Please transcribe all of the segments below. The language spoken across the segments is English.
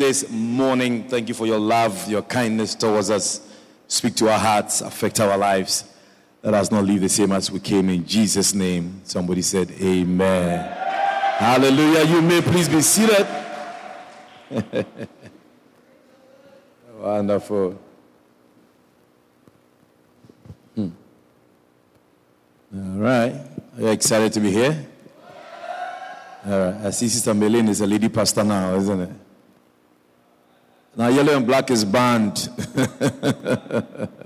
this morning. Thank you for your love, your kindness towards us. Speak to our hearts, affect our lives. Let us not leave the same as we came in Jesus' name. Somebody said, Amen. Hallelujah. You may please be seated. Wonderful. Hmm. All right. Are you excited to be here? All right. I see Sister Melin is a lady pastor now, isn't it? Now, yellow and black is banned. the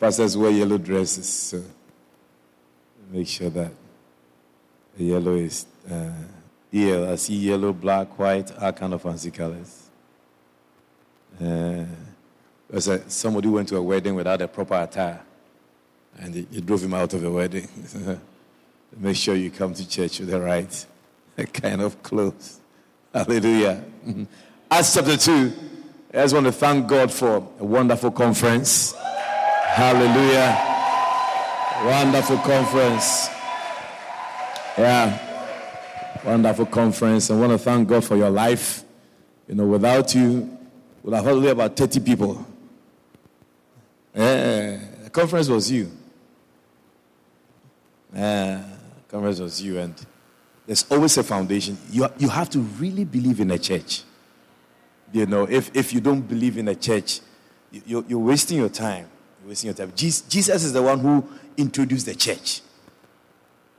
Pastors wear yellow dresses, so make sure that the yellow is. Uh, yeah, I see yellow, black, white, all kind of fancy colors. Uh, there's a, somebody went to a wedding without a proper attire, and it drove him out of the wedding. Make sure you come to church with the right kind of clothes. Hallelujah. Acts chapter 2. I just want to thank God for a wonderful conference. Hallelujah. Wonderful conference. Yeah. Wonderful conference. I want to thank God for your life. You know, without you, we'd have only about 30 people. Yeah. The conference was you. Yeah. The conference was you. And there's always a foundation. You, you have to really believe in a church. You know, if, if you don't believe in a church, you, you're wasting your time. You're wasting your time. Jesus is the one who introduced the church.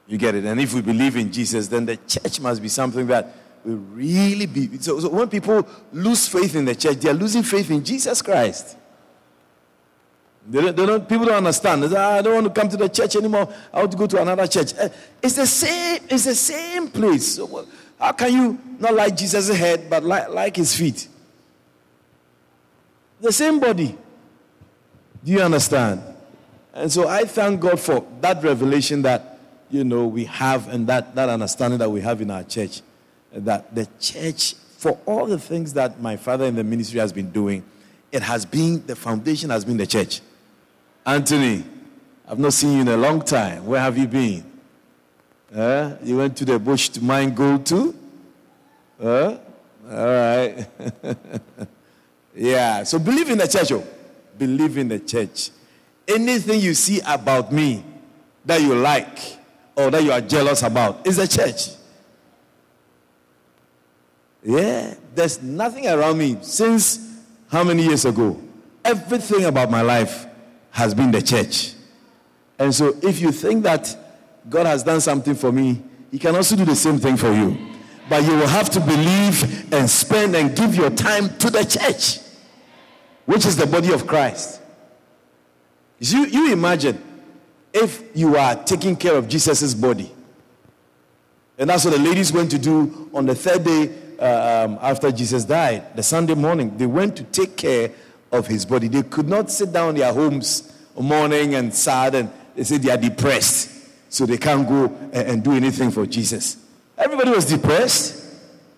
You get it? And if we believe in Jesus, then the church must be something that will really be. So, so when people lose faith in the church, they are losing faith in Jesus Christ. They don't, they don't, people don't understand. Say, ah, I don't want to come to the church anymore. I want to go to another church. Eh, it's the same. It's the same place. So how can you not like Jesus' head but like, like his feet? The same body. Do you understand? And so I thank God for that revelation that you know, we have and that, that understanding that we have in our church. That the church, for all the things that my father in the ministry has been doing, it has been, the foundation has been the church. Anthony, I've not seen you in a long time. Where have you been? Uh, you went to the bush to mine gold too? Uh, all right. yeah, so believe in the church. Oh. Believe in the church. Anything you see about me that you like, or that you are jealous about is the church. Yeah, there's nothing around me since how many years ago? Everything about my life has been the church. And so if you think that God has done something for me, He can also do the same thing for you. But you will have to believe and spend and give your time to the church, which is the body of Christ. You, you imagine if you are taking care of Jesus' body. And that's what the ladies went to do on the third day uh, um, after Jesus died, the Sunday morning. They went to take care of his body. They could not sit down in their homes mourning and sad, and they said they are depressed, so they can't go and, and do anything for Jesus. Everybody was depressed,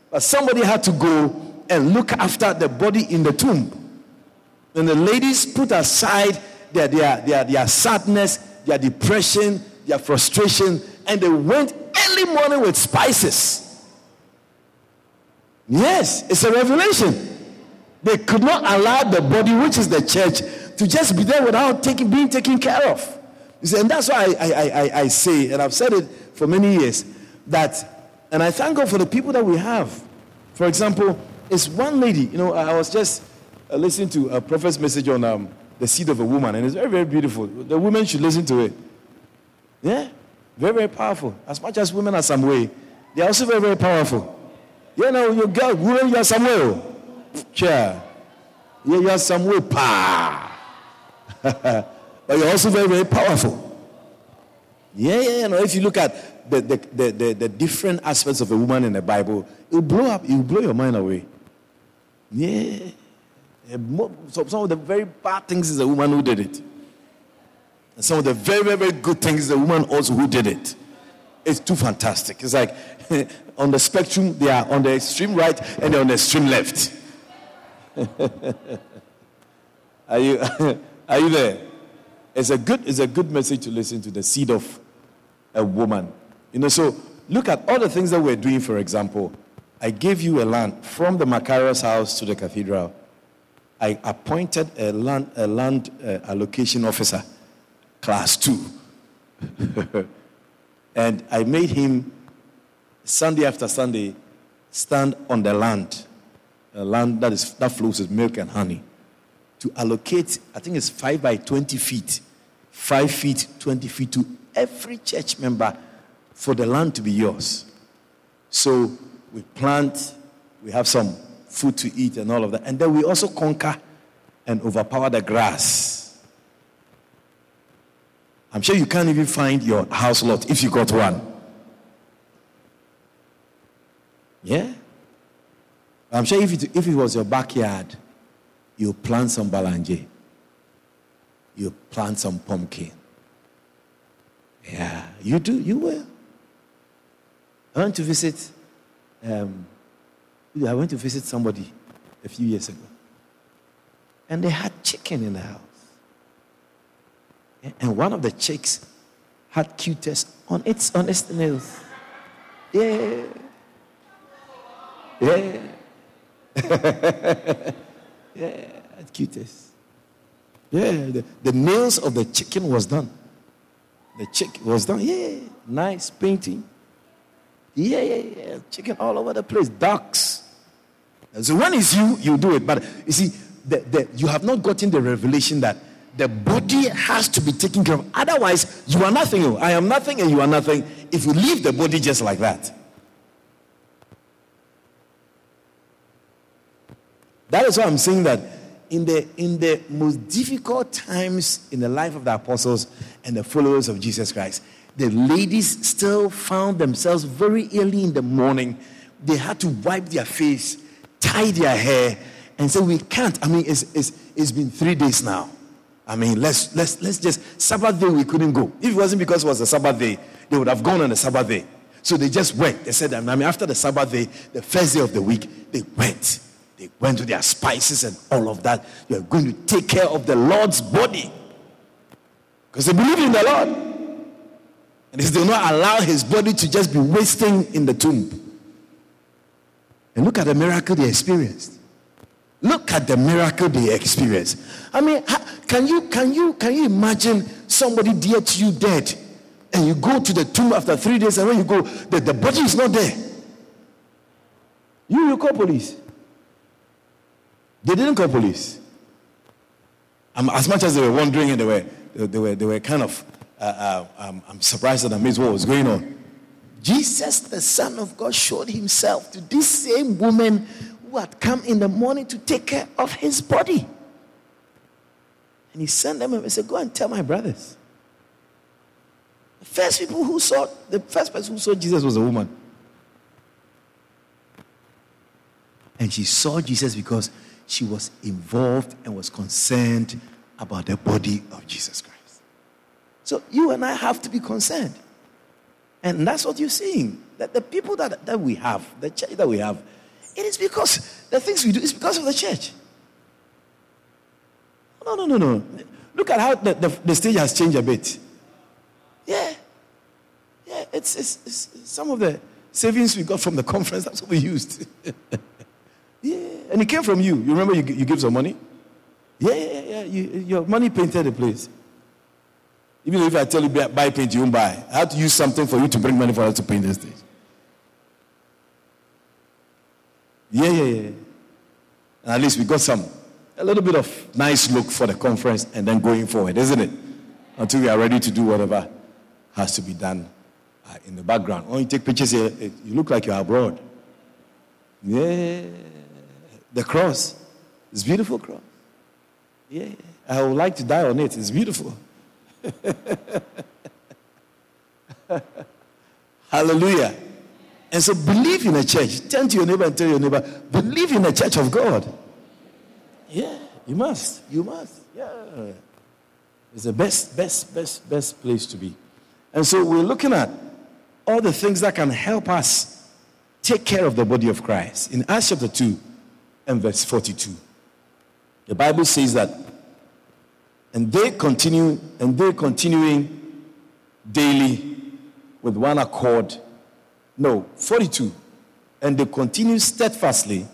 but somebody had to go and look after the body in the tomb. And the ladies put aside their, their, their, their sadness their depression, their frustration, and they went early morning with spices. Yes, it's a revelation. They could not allow the body, which is the church, to just be there without taking, being taken care of. See, and that's why I, I, I, I say, and I've said it for many years, that, and I thank God for the people that we have. For example, it's one lady, you know, I was just uh, to a prophet's message on um, the seed of a woman, and it's very, very beautiful. The women should listen to it. Yeah? Very, very powerful. As much as women are some way, they are also very, very powerful. You know, you girl, women, you are some way. Yeah. Yeah, you are some way. Pa. but you're also very, very powerful. Yeah, yeah, you know, if you look at the, the, the, the, the different aspects of a woman in the Bible, it will blow up, it will blow your mind away. Yeah. Some of the very bad things is a woman who did it. And some of the very, very, very good things is a woman also who did it. It's too fantastic. It's like on the spectrum, they are on the extreme right and they're on the extreme left. are you are you there? It's a good it's a good message to listen to the seed of a woman. You know, so look at all the things that we're doing, for example. I gave you a land from the Macarius house to the cathedral. I appointed a land, a land uh, allocation officer, class two. and I made him Sunday after Sunday stand on the land, a land that, is, that flows with milk and honey, to allocate, I think it's 5 by 20 feet, 5 feet, 20 feet to every church member for the land to be yours. So we plant, we have some food to eat and all of that. And then we also conquer and overpower the grass. I'm sure you can't even find your house lot if you got one. Yeah? I'm sure if it, if it was your backyard, you plant some balanje, you plant some pumpkin. Yeah, you do, you will. I went to visit, um, I went to visit somebody a few years ago, and they had chicken in the house. And one of the chicks had Cutex on its on its nails. Yeah. Yeah. yeah, Cutex. Yeah, the, the nails of the chicken was done. The chick was done. Yeah, nice painting. Yeah, yeah, yeah. Chicken all over the place. Ducks. so when it's you, you do it. But you see, the, the, you have not gotten the revelation that the body has to be taken care of. Otherwise, you are nothing. Oh, I am nothing and you are nothing if you leave the body just like that. That is why I'm saying that in the, in the most difficult times in the life of the apostles and the followers of Jesus Christ, the ladies still found themselves very early in the morning. They had to wipe their face, tie their hair, and say, We can't. I mean, it's, it's, it's been three days now. I mean, let's, let's, let's just, Sabbath day we couldn't go. If it wasn't because it was a Sabbath day, they would have gone on the Sabbath day. So they just went. They said, I mean, after the Sabbath day, the first day of the week, they went. They went to their spices and all of that. They are going to take care of the Lord's body. Because they believe in the Lord. And they do not allow his body to just be wasting in the tomb. And look at the miracle they experienced. Look at the miracle they experienced. I mean, can you can you can you imagine somebody dear to you dead, and you go to the tomb after three days, and when you go, the, the body is not there. You will call police. They didn't call police. Um, as much as they were wondering and they were, they were, they were kind of, uh, uh, um, I'm surprised and amazed what was going on. Jesus, the Son of God, showed himself to this same woman who had come in the morning to take care of his body. And he sent them and said, Go and tell my brothers. The first people who saw, the first person who saw Jesus was a woman. And she saw Jesus because she was involved and was concerned about the body of Jesus Christ. So you and I have to be concerned. And that's what you're seeing. That the people that, that we have, the church that we have, it is because the things we do is because of the church. No, no, no, no. Look at how the, the, the stage has changed a bit. Yeah. Yeah, it's, it's, it's some of the savings we got from the conference, that's what we used. Yeah, and it came from you. You remember you, you gave some money? Yeah, yeah, yeah. You, your money painted the place. Even if I tell you buy paint, you won't buy. I have to use something for you to bring money for us to paint the stage. Yeah, yeah, yeah. And at least we got some, a little bit of nice look for the conference and then going forward, isn't it? Until we are ready to do whatever has to be done uh, in the background. When you take pictures here, you look like you're abroad. Yeah. The cross. It's beautiful cross. Yeah. I would like to die on it. It's beautiful. Hallelujah. And so believe in a church. Turn to your neighbor and tell your neighbor, believe in the church of God. Yeah, you must. You must. Yeah. It's the best, best, best, best place to be. And so we're looking at all the things that can help us take care of the body of Christ. In Acts chapter 2 and verse 42, the Bible says that, and they continue, and they continuing daily with one accord. No, 42. And they continue steadfastly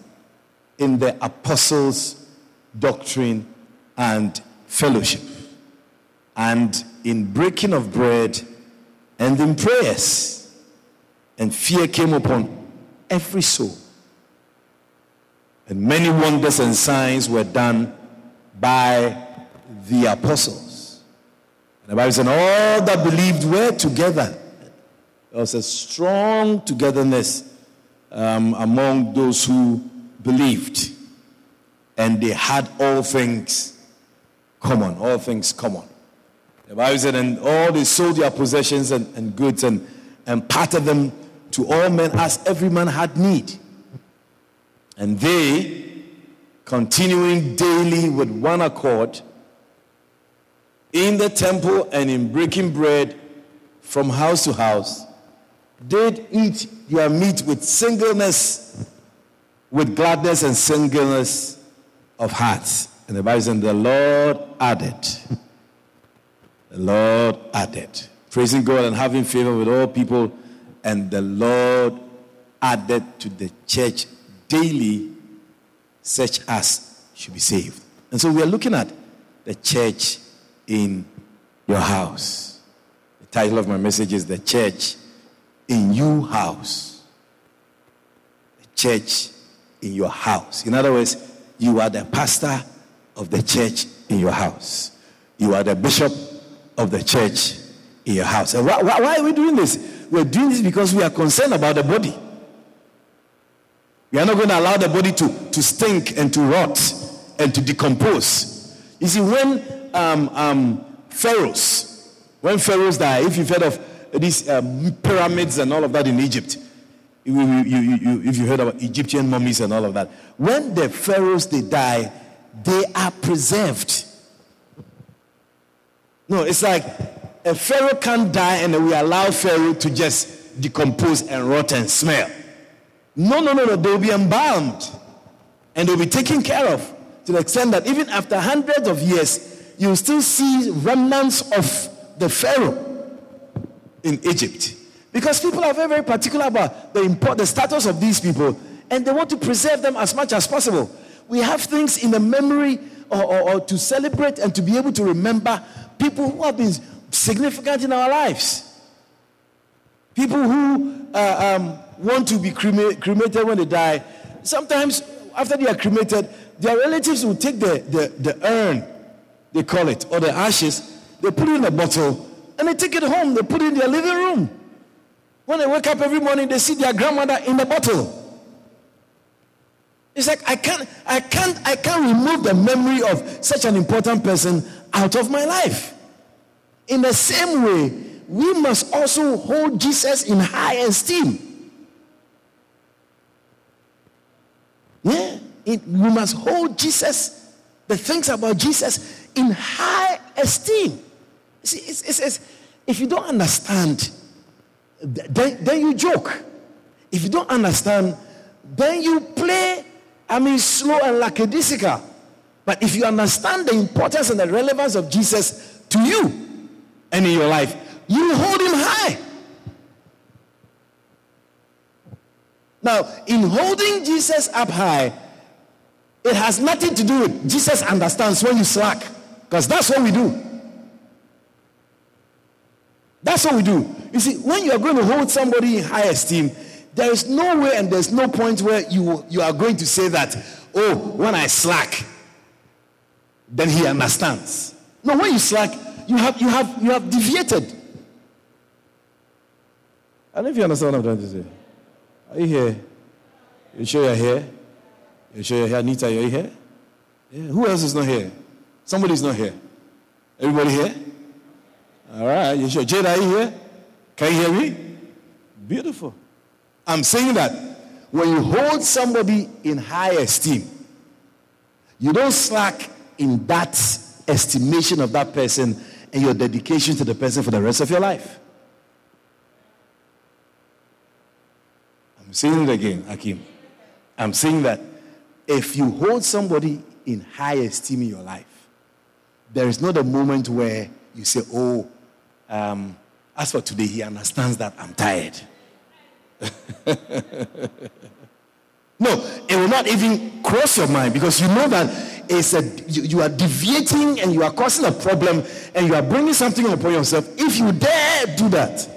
in the apostles' doctrine and fellowship, and in breaking of bread and in prayers. And fear came upon every soul. And many wonders and signs were done by the apostles. And the Bible said, all that believed were together. There was a strong togetherness um, among those who believed. And they had all things common, all things common. The Bible said, and all they sold their possessions and, and goods and, and parted them to all men as every man had need. And they, continuing daily with one accord, in the temple and in breaking bread from house to house, did eat your meat with singleness, with gladness and singleness of hearts. And the Bible says, the Lord added. The Lord added. Praising God and having favor with all people. And the Lord added to the church daily such as should be saved. And so we are looking at the church in your house. The title of my message is The Church in Your House. The church in your house. In other words, you are the pastor of the church in your house. You are the bishop of the church in your house. And why, why, are we doing this? We're doing this because we are concerned about the body. We are not going to allow the body to, to stink and to rot and to decompose. You see, when um, um, pharaohs, when pharaohs die, if you've heard of these um, pyramids and all of that in Egypt, you, you, you, if you heard about Egyptian mummies and all of that, when the pharaohs they die, they are preserved. No, it's like a pharaoh can't die and we allow pharaoh to just decompose and rot and smell. No, no, no, no. They'll be embalmed and they'll be taken care of to the extent that even after hundreds of years, you'll still see remnants of the pharaoh in Egypt. Because people are very, very particular about the, import, the status of these people and they want to preserve them as much as possible. We have things in the memory or, or, or to celebrate and to be able to remember people who have been significant in our lives. People who uh, um, want to be crema- cremated when they die. Sometimes, after they are cremated, their relatives will take the, the, the urn, they call it, or the ashes, they put it in a bottle, and they take it home. They put it in their living room. When they wake up every morning, they see their grandmother in the bottle. It's like I can't, I can't, I can't remove the memory of such an important person out of my life. In the same way, we must also hold Jesus in high esteem. Yeah, it, we must hold Jesus, the things about Jesus, in high esteem. See, it's, it's, if you don't understand, then, then you joke. If you don't understand, then you play, I mean, slow and lackadaisical. But if you understand the importance and the relevance of Jesus to you and in your life, you hold him high. Now, in holding Jesus up high, it has nothing to do with Jesus understands when you slack, because that's what we do. That's what we do. You see, when you are going to hold somebody in high esteem, there is no way and there's no point where you, you are going to say that, oh, when I slack, then he understands. No, when you slack, you have you have you have deviated. I don't know if you understand what I'm trying to say. Are you here? You sure you're here? You sure you're here? Anita, are you here? Yeah. Who else is not here? Somebody's not here. Everybody here? All right. You sure? Jade, are you here? Can you hear me? Beautiful. I'm saying that when you hold somebody in high esteem, You don't slack in that estimation of that person and your dedication to the person for the rest of your life. I'm saying it again, Akim. I'm saying that if you hold somebody in high esteem in your life, there is not a moment where you say, Oh, um, as for today, he understands that I'm tired. no, it will not even cross your mind because you know that it's a, you, you are deviating and you are causing a problem and you are bringing something upon yourself. If you dare do that,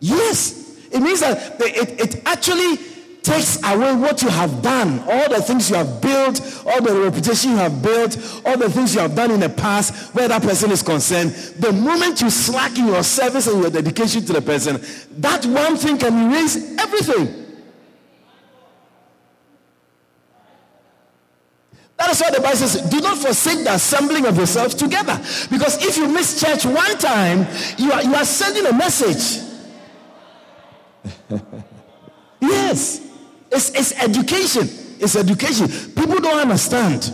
yes, it means that it, it actually takes away what you have done, all the things you have built, all the reputation you have built, all the things you have done in the past where that person is concerned. The moment you slack in your service and your dedication to the person, that one thing can erase everything. That is why the Bible says, do not forsake the assembling of yourselves together. Because if you miss church one time, you are, you are sending a message. yes. It's, it's education. It's education. People don't understand.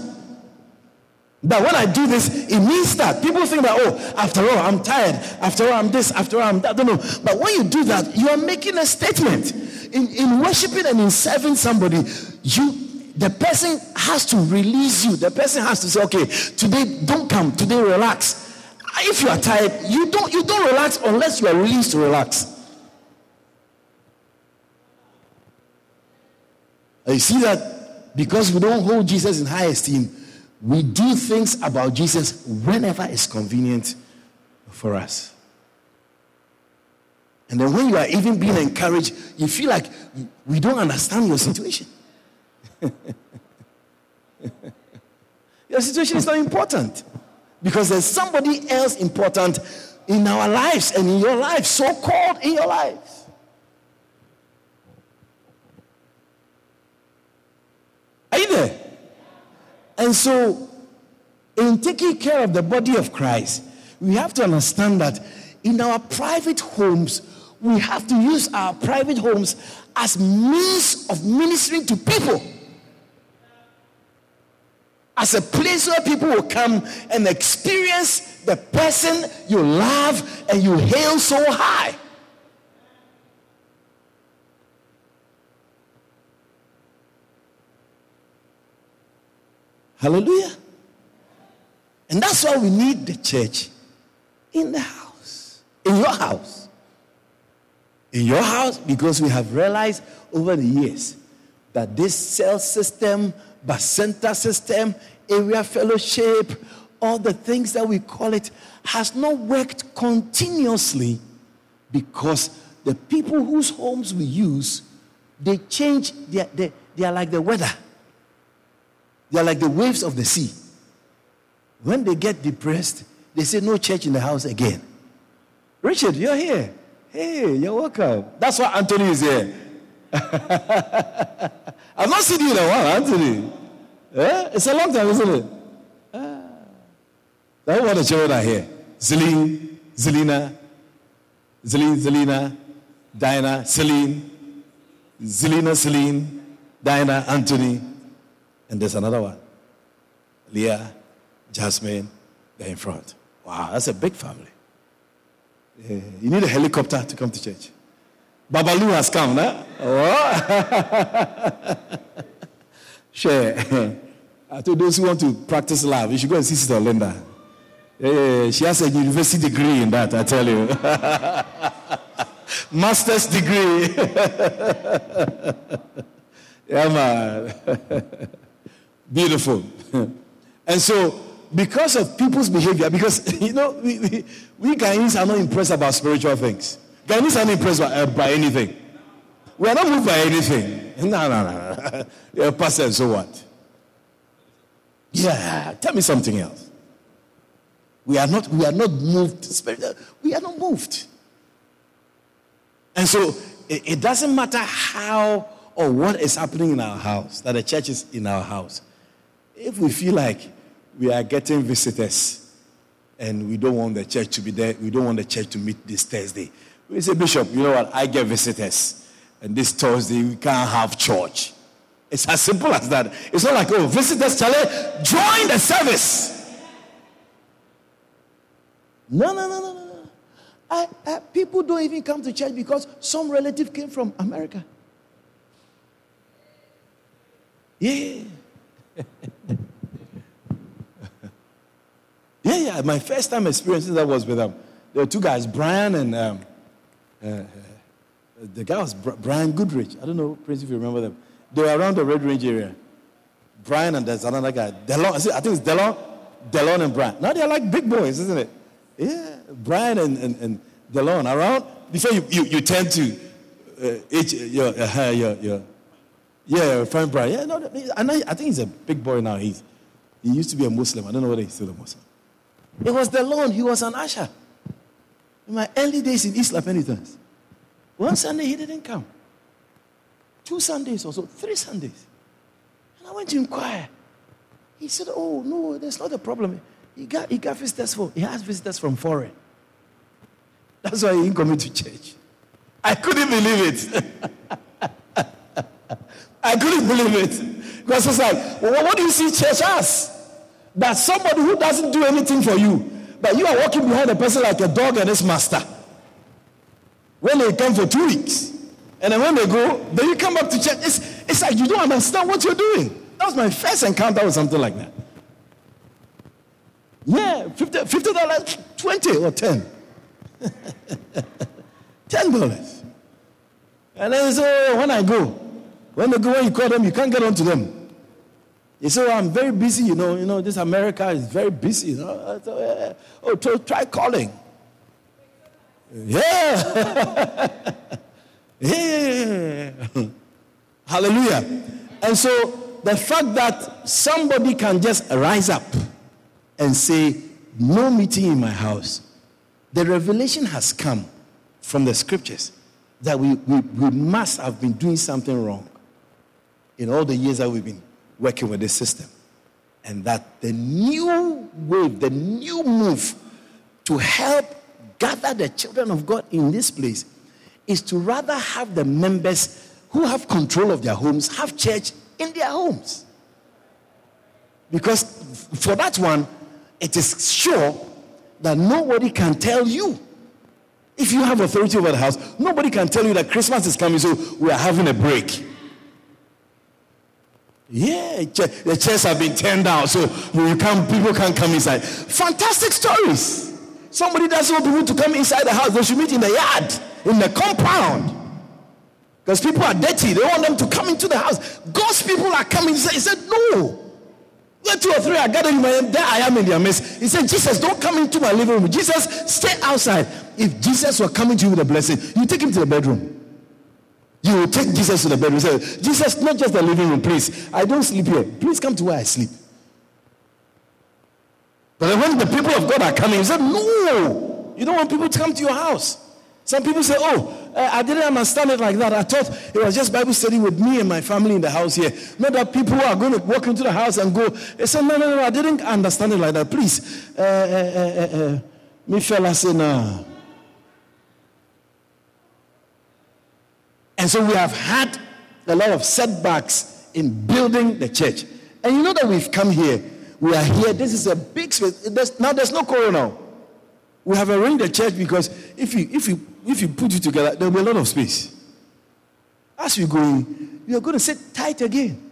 That when I do this, it means that people think that, oh, after all, I'm tired. After all, I'm this. After all, I'm that. I don't know. But when you do that, you are making a statement. In, in worshiping and in serving somebody, you the person has to release you. The person has to say, okay, today don't come. Today relax. If you are tired, you don't you don't relax unless you are released to relax. You see that because we don't hold Jesus in high esteem, we do things about Jesus whenever it's convenient for us. And then when you are even being encouraged, you feel like we don't understand your situation. your situation is not important because there's somebody else important in our lives and in your life, so called in your lives. Are you there? And so, in taking care of the body of Christ, we have to understand that in our private homes, we have to use our private homes as means of ministering to people. As a place where people will come and experience the person you love and you hail so high. Hallelujah. And that's why we need the church in the house, in your house. In your house, because we have realized over the years that this cell system, center system, area fellowship, all the things that we call it, has not worked continuously because the people whose homes we use, they change, they they, they are like the weather. They are like the waves of the sea. When they get depressed, they say, No church in the house again. Richard, you're here. Hey, you're welcome. That's why Anthony is here. I've not seen you in a while, Anthony. Eh? It's a long time, isn't it? Ah. That's what the children are here. Zeline, Zelina, Zeline, Zelina, Diana, Celine, Zelina, Celine, Diana, Anthony. And there's another one. Leah, Jasmine, they're in front. Wow, that's a big family. Yeah, you need a helicopter to come to church. Babalu has come, nah? Oh. Share. I told those who want to practice love, you should go and see Sister Linda. Yeah, she has a university degree in that, I tell you. Master's degree. yeah, man. Beautiful. and so, because of people's behavior, because, you know, we, we, we are not impressed about spiritual things. Ghanaians are not impressed by, uh, by anything. We are not moved by anything. No, no, no. yeah, pastor, so what? Yeah, tell me something else. We are not, we are not moved. We are not moved. And so it, it doesn't matter how or what is happening in our house, that the church is in our house. If we feel like we are getting visitors and we don't want the church to be there, we don't want the church to meet this Thursday. We say, Bishop, you know what? I get visitors. And this Thursday, we can't have church. It's as simple as that. It's not like, oh, visitors, tell Charlie, join the service. No, no, no, no, no. I, I, people don't even come to church because some relative came from America. Yeah. yeah, yeah. My first time experiencing that was with them. Um, there were two guys, Brian and um, uh, uh, the guy was Brian Goodrich. I don't know, Prince, if you remember them. They were around the Red Range area. Brian and there's another guy. Delon, I think it's Delon, Delon and Brian. Now they're like big boys, isn't it? Yeah, Brian and, and, and Delon around. Before you, you, you tend to uh, each, your, uh, your, your, yeah, friend Brian. Yeah, no, I, I think he's a big boy now. He's, he used to be a Muslim. I don't know whether he's still a Muslim. It was Delon. He was an usher. In my early days in East La Penitence. One Sunday he didn't come. Two Sundays or so, three Sundays. And I went to inquire. He said, Oh, no, there's not a problem. He got, he got visitors for, he has visitors from foreign. That's why he didn't come to church. I couldn't believe it. I couldn't believe it. Because it's like, well, what do you see church as? That somebody who doesn't do anything for you, but you are walking behind a person like a dog and its master. When they come for two weeks, and then when they go, then you come back to church. It's, it's like you don't understand what you're doing. That was my first encounter with something like that. Yeah, $50, dollars 20 or 10 $10. And then so oh, when I go, when they go, when you call them, you can't get on to them. You say, oh, I'm very busy, you know, you know, this America is very busy. You know? yeah. Oh, try calling. Yeah. yeah. Hallelujah. And so the fact that somebody can just rise up and say, No meeting in my house, the revelation has come from the scriptures that we, we, we must have been doing something wrong in all the years that we've been working with this system. And that the new wave, the new move to help gather the children of God in this place is to rather have the members who have control of their homes have church in their homes. Because for that one, it is sure that nobody can tell you. If you have authority over the house, nobody can tell you that Christmas is coming, so we are having a break. Yeah, the chairs have been turned out so you can, people can't come inside. Fantastic stories. Somebody doesn't want people to come inside the house. They should meet in the yard, in the compound. Because people are dirty. They want them to come into the house. God's people are coming. He said, No. Where two or three are gathered in my name, there I am in their midst. He said, Jesus, don't come into my living room. Jesus, stay outside. If Jesus were coming to you with a blessing, you take him to the bedroom. You will take Jesus to the bedroom. Say, Jesus, not just the living room, please. I don't sleep here. Please come to where I sleep. But when the people of God are coming, he said, No, you don't want people to come to your house. Some people say, Oh, uh, I didn't understand it like that. I thought it was just Bible study with me and my family in the house here. Not that people are going to walk into the house and go. They said, No, no, no, I didn't understand it like that. Please, uh, uh, uh, uh me fella say, No. And so we have had a lot of setbacks in building the church. And you know that we've come here we are here. This is a big space. There's, now there's no corona. We have arranged the church because if you if you if you put it together, there'll be a lot of space. As you go in, you're going to sit tight again.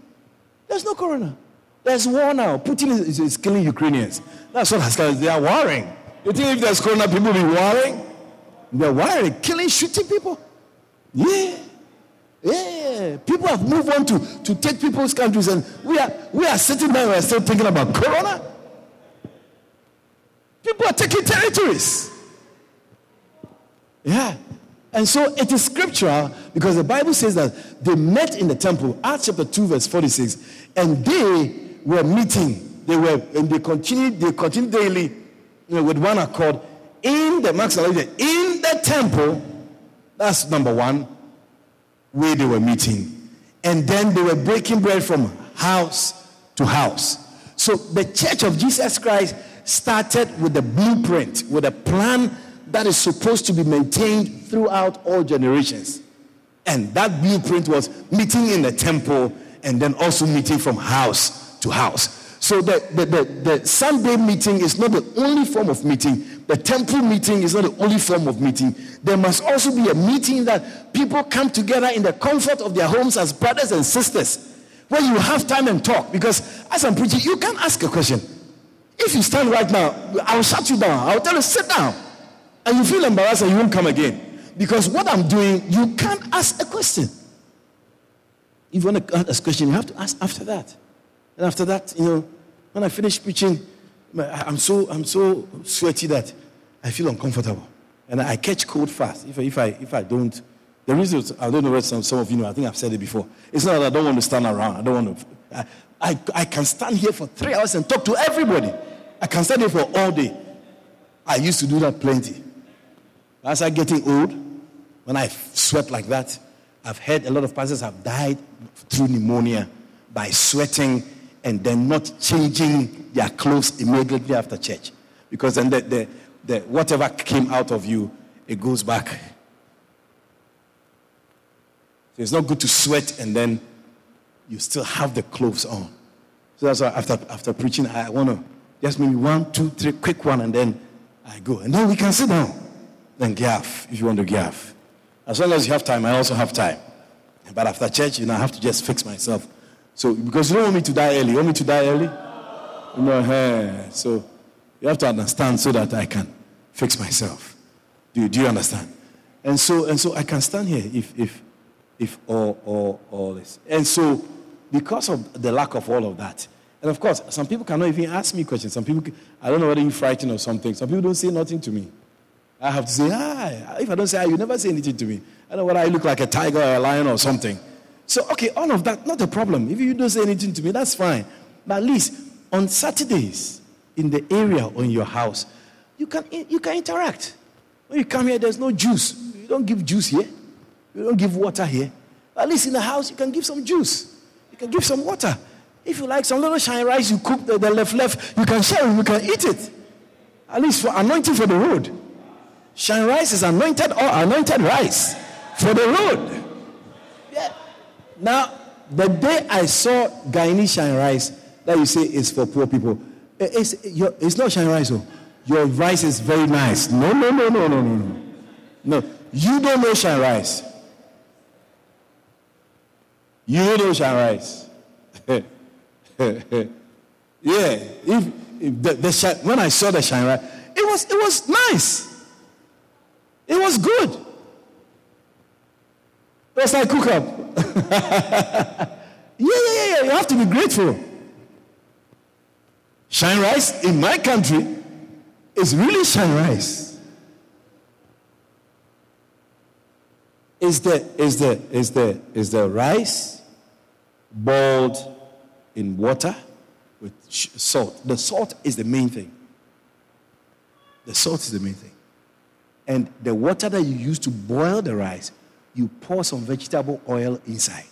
There's no corona. There's war now. Putin is, is killing Ukrainians. That's what has They are warring. You think if there's corona, people will be warring? They're warring, killing, shooting people. Yeah. Yeah, people have moved on to, to take people's countries, and we are we are sitting there and still thinking about corona. People are taking territories. Yeah. And so it is scriptural because the Bible says that they met in the temple, Acts chapter 2, verse 46, and they were meeting. They were, and they continued, they continued daily you know, with one accord in the Max in the temple. That's number one where they were meeting. And then they were breaking bread from house to house. So the church of Jesus Christ started with a blueprint, with a plan that is supposed to be maintained throughout all generations. And that blueprint was meeting in the temple and then also meeting from house to house. So the, the, the, the Sunday meeting is not the only form of meeting. The temple meeting is not the only form of meeting. There must also be a meeting that people come together in the comfort of their homes as brothers and sisters where you have time and talk. Because as I'm preaching, you can ask a question. If you stand right now, I'll shut you down. I'll tell you, sit down. And you feel embarrassed and you won't come again. Because what I'm doing, you can't ask a question. If you want to ask a question, you have to ask after that. And after that, you know, when I finish preaching, I'm so, I'm so sweaty that I feel uncomfortable. And I catch cold fast if if I, if I don't the reason is, I don't know whether some, some of you know, I think I've said it before. It's not that I don't want to stand around. I don't want to. I, I, I can stand here for three hours and talk to everybody. I can stand here for all day. I used to do that plenty. As I'm getting old, when I sweat like that, I've heard a lot of pastors have died through pneumonia by sweating and then not changing their clothes immediately after church. Because then the, the, the, whatever came out of you, it goes back so it's not good to sweat and then you still have the clothes on. So that's why after, after preaching, I want to just maybe one, two, three, quick one, and then I go. And then we can sit down. Then gaff, if you want to gaff. As long as you have time, I also have time. But after church, you know, I have to just fix myself. So, because you don't want me to die early. You want me to die early? Know, hey, so you have to understand so that I can fix myself. Do you, do you understand? And so, and so I can stand here if, if, if all, all, all this. And so, because of the lack of all of that, and of course, some people cannot even ask me questions. Some people, I don't know whether you're frightened or something. Some people don't say nothing to me. I have to say hi. If I don't say hi, you never say anything to me. I don't know whether I look like a tiger or a lion or something. So, okay, all of that, not a problem. If you don't say anything to me, that's fine. But at least on Saturdays, in the area or in your house, you can, you can interact. When you come here, there's no juice. You don't give juice here. You don't give water here. At least in the house, you can give some juice. You can give some water. If you like some little shine rice, you cook the, the left left, you can share it, you can eat it. At least for anointing for the road. Shine rice is anointed or anointed rice for the road. Now, the day I saw Guyanese shine rice that you say is for poor people, eh, it's, it's not shine rice. Oh. Your rice is very nice. No, no, no, no, no, no, no. You don't know shine rice. You don't know shine rice. yeah. If, if the, the when I saw the shine rice, it was it was nice. It was good. Was like cook up. yeah, yeah, yeah, yeah. You have to be grateful. Shine rice in my country is really shine rice. Is the is the is the is the rice boiled in water with salt. The salt is the main thing. The salt is the main thing. And the water that you use to boil the rice, you pour some vegetable oil inside.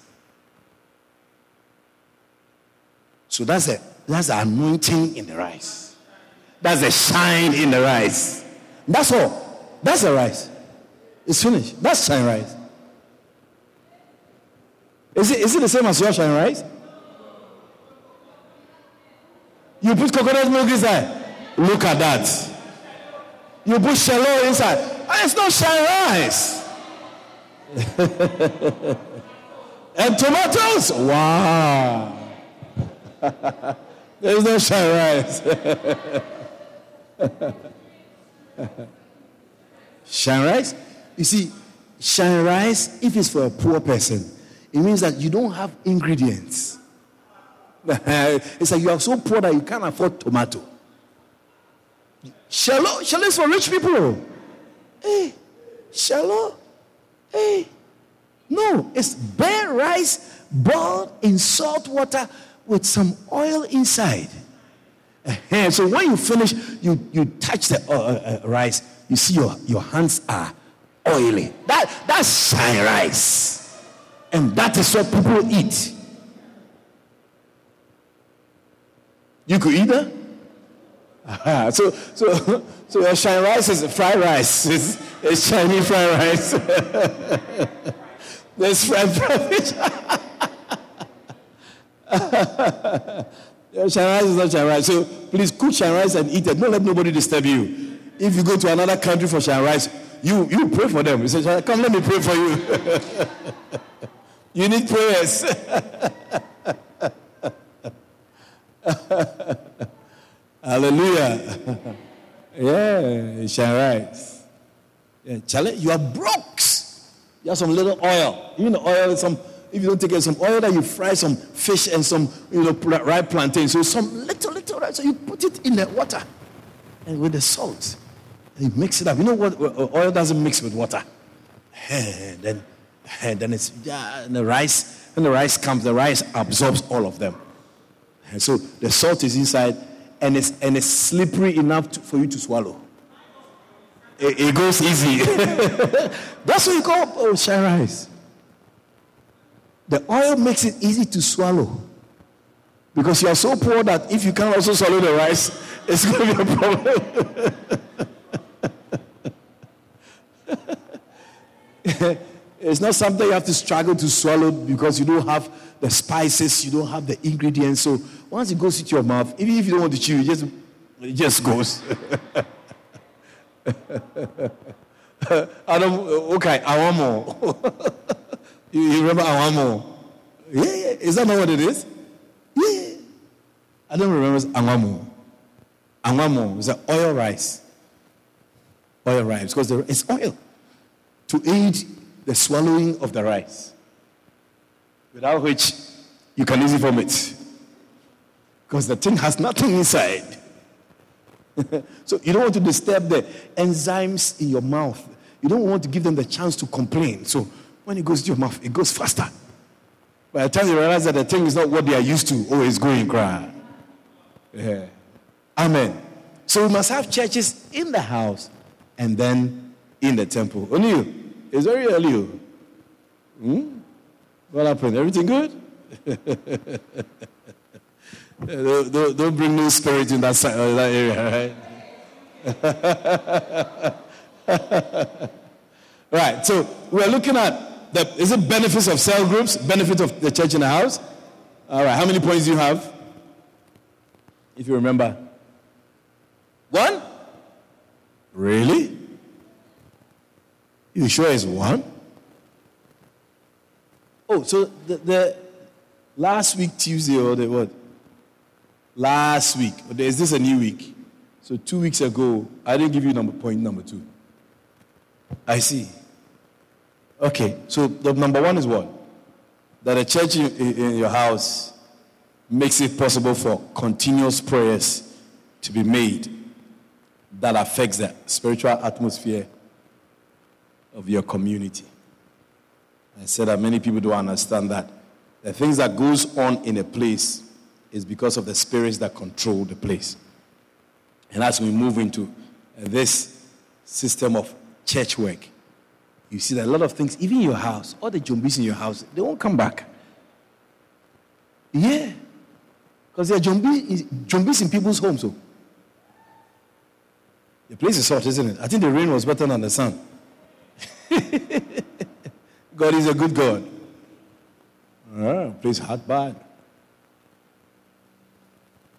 So that's the, that's the anointing in the rice. That's the shine in the rice. That's all. That's the rice. It's finished. That's shine rice. Is it, is it the same as your shine rice? You put coconut milk inside. Look at that. You put shallow inside. Oh, it's not shine rice. and tomatoes. Wow. There's no shine rice. shine rice? You see, shine rice, if it's for a poor person, it means that you don't have ingredients. it's like you are so poor that you can't afford tomato. Shallow, shallow is for rich people. Hey, shallow. Hey, no, it's bare rice boiled in salt water with some oil inside. so when you finish, you, you touch the uh, uh, uh, rice, you see your, your hands are oily. That, that's shine rice. And that is what people eat. You could eat that? So, so, so your shine rice is fried rice. It's, it's Chinese fried rice. There's fried fish. shine rice is not shine rice. So please cook shine rice and eat it. Don't let nobody disturb you. If you go to another country for shine rice, you, you pray for them. You say, come, let me pray for you. you need prayers. Hallelujah. yeah, shine rice. Yeah, Charlie, you are brooks. You have some little oil. You know, oil, some if you don't take it, some oil that you fry some fish and some you know ripe plantain. So some little little rice. So you put it in the water and with the salt. And you mix it up. You know what oil doesn't mix with water. And then and then it's yeah, and the rice, when the rice comes, the rice absorbs all of them. And so the salt is inside and it's and it's slippery enough to, for you to swallow. It, it goes easy. That's what you call oh, shine rice. The oil makes it easy to swallow. Because you are so poor that if you can't also swallow the rice, it's going to be a problem. it's not something you have to struggle to swallow because you don't have the spices, you don't have the ingredients. So once it goes into your mouth, even if you don't want to chew, it just, it just goes. Adam, okay, I want more. You, you remember Awamo? Yeah, yeah. Is that not what it is? Yeah. I don't remember Awamo. Awamo is an oil rice. Oil rice, because it's oil to aid the swallowing of the rice, without which you can easily vomit. Because the thing has nothing inside. so you don't want to disturb the enzymes in your mouth. You don't want to give them the chance to complain. So when it goes to your mouth, it goes faster. By the time you realize that the thing is not what they are used to, oh, going cry. Yeah. Amen. So we must have churches in the house and then in the temple. Only you. It's very early. Oh. Hmm? What happened? Everything good? don't, don't, don't, bring no spirit in that, side, uh, that area, right? right, so we're looking at the, is it benefits of cell groups, benefit of the church in the house? All right, how many points do you have? If you remember. One? Really? You sure it's one? Oh, so the, the last week Tuesday or the what? Last week. Is this a new week? So two weeks ago, I didn't give you number point number two. I see. Okay, so the number one is what? That a church in, in your house makes it possible for continuous prayers to be made that affects the spiritual atmosphere of your community. I said that many people don't understand that. The things that goes on in a place is because of the spirits that control the place. And as we move into uh, this system of church work, you see that a lot of things, even your house, all the jumbies in your house, they won't come back. Yeah. Because there are jumbies in people's homes. So. The place is hot, isn't it? I think the rain was better than the sun. God is a good God. Ah, place hot, bad.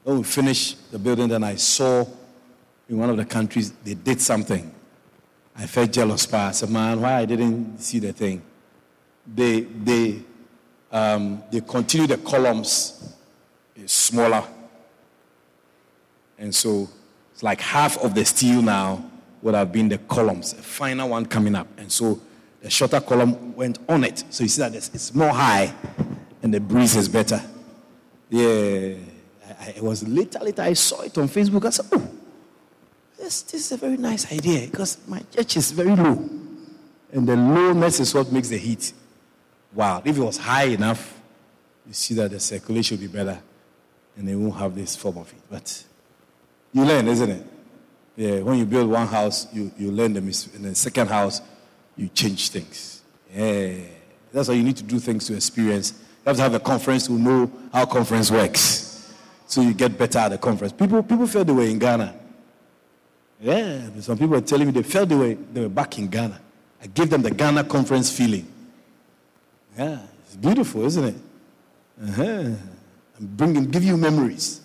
When we finished the building, then I saw in one of the countries they did something. I felt jealous, but I said, man, why I didn't see the thing? They, they, um, they continue the columns it's smaller. And so it's like half of the steel now would have been the columns, a final one coming up. And so the shorter column went on it. So you see that it's more high and the breeze is better. Yeah. I, I, it was later, later I saw it on Facebook. I said, oh, this, this is a very nice idea because my church is very low. And the lowness is what makes the heat wild. If it was high enough, you see that the circulation will be better and they won't have this form of heat. But you learn, isn't it? Yeah, when you build one house, you, you learn the them. In the second house, you change things. Yeah. That's why you need to do things to experience. You have to have a conference to know how conference works. So you get better at the conference. People, people feel the way in Ghana. Yeah, some people are telling me they felt they were, they were back in Ghana. I gave them the Ghana conference feeling. Yeah, it's beautiful, isn't it? Uh-huh. and bring and give you memories.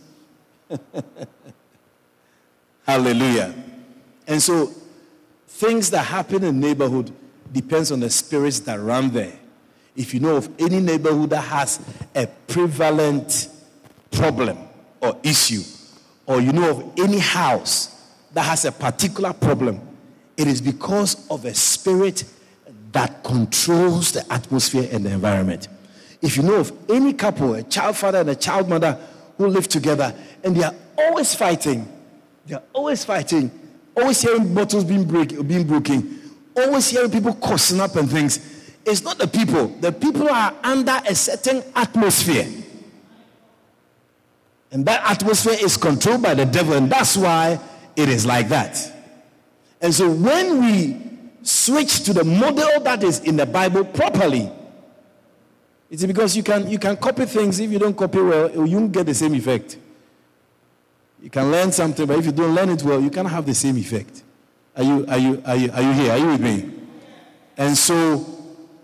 Hallelujah. And so things that happen in neighborhood depends on the spirits that run there. If you know of any neighborhood that has a prevalent problem or issue, or you know of any house that has a particular problem, it is because of a spirit that controls the atmosphere and the environment. If you know of any couple, a child father and a child mother who live together and they are always fighting, they are always fighting, always hearing bottles being, break, being broken, always hearing people cussing up and things. It's not the people. The people are under a certain atmosphere. And that atmosphere is controlled by the devil, and that's why it is like that. And so when we switch to the model that is in the Bible properly, it's because you can, you can copy things. If you don't copy well, you won't get the same effect. You can learn something, but if you don't learn it well, you can't have the same effect. Are you, are you, are you, are you here? Are you with me? And so,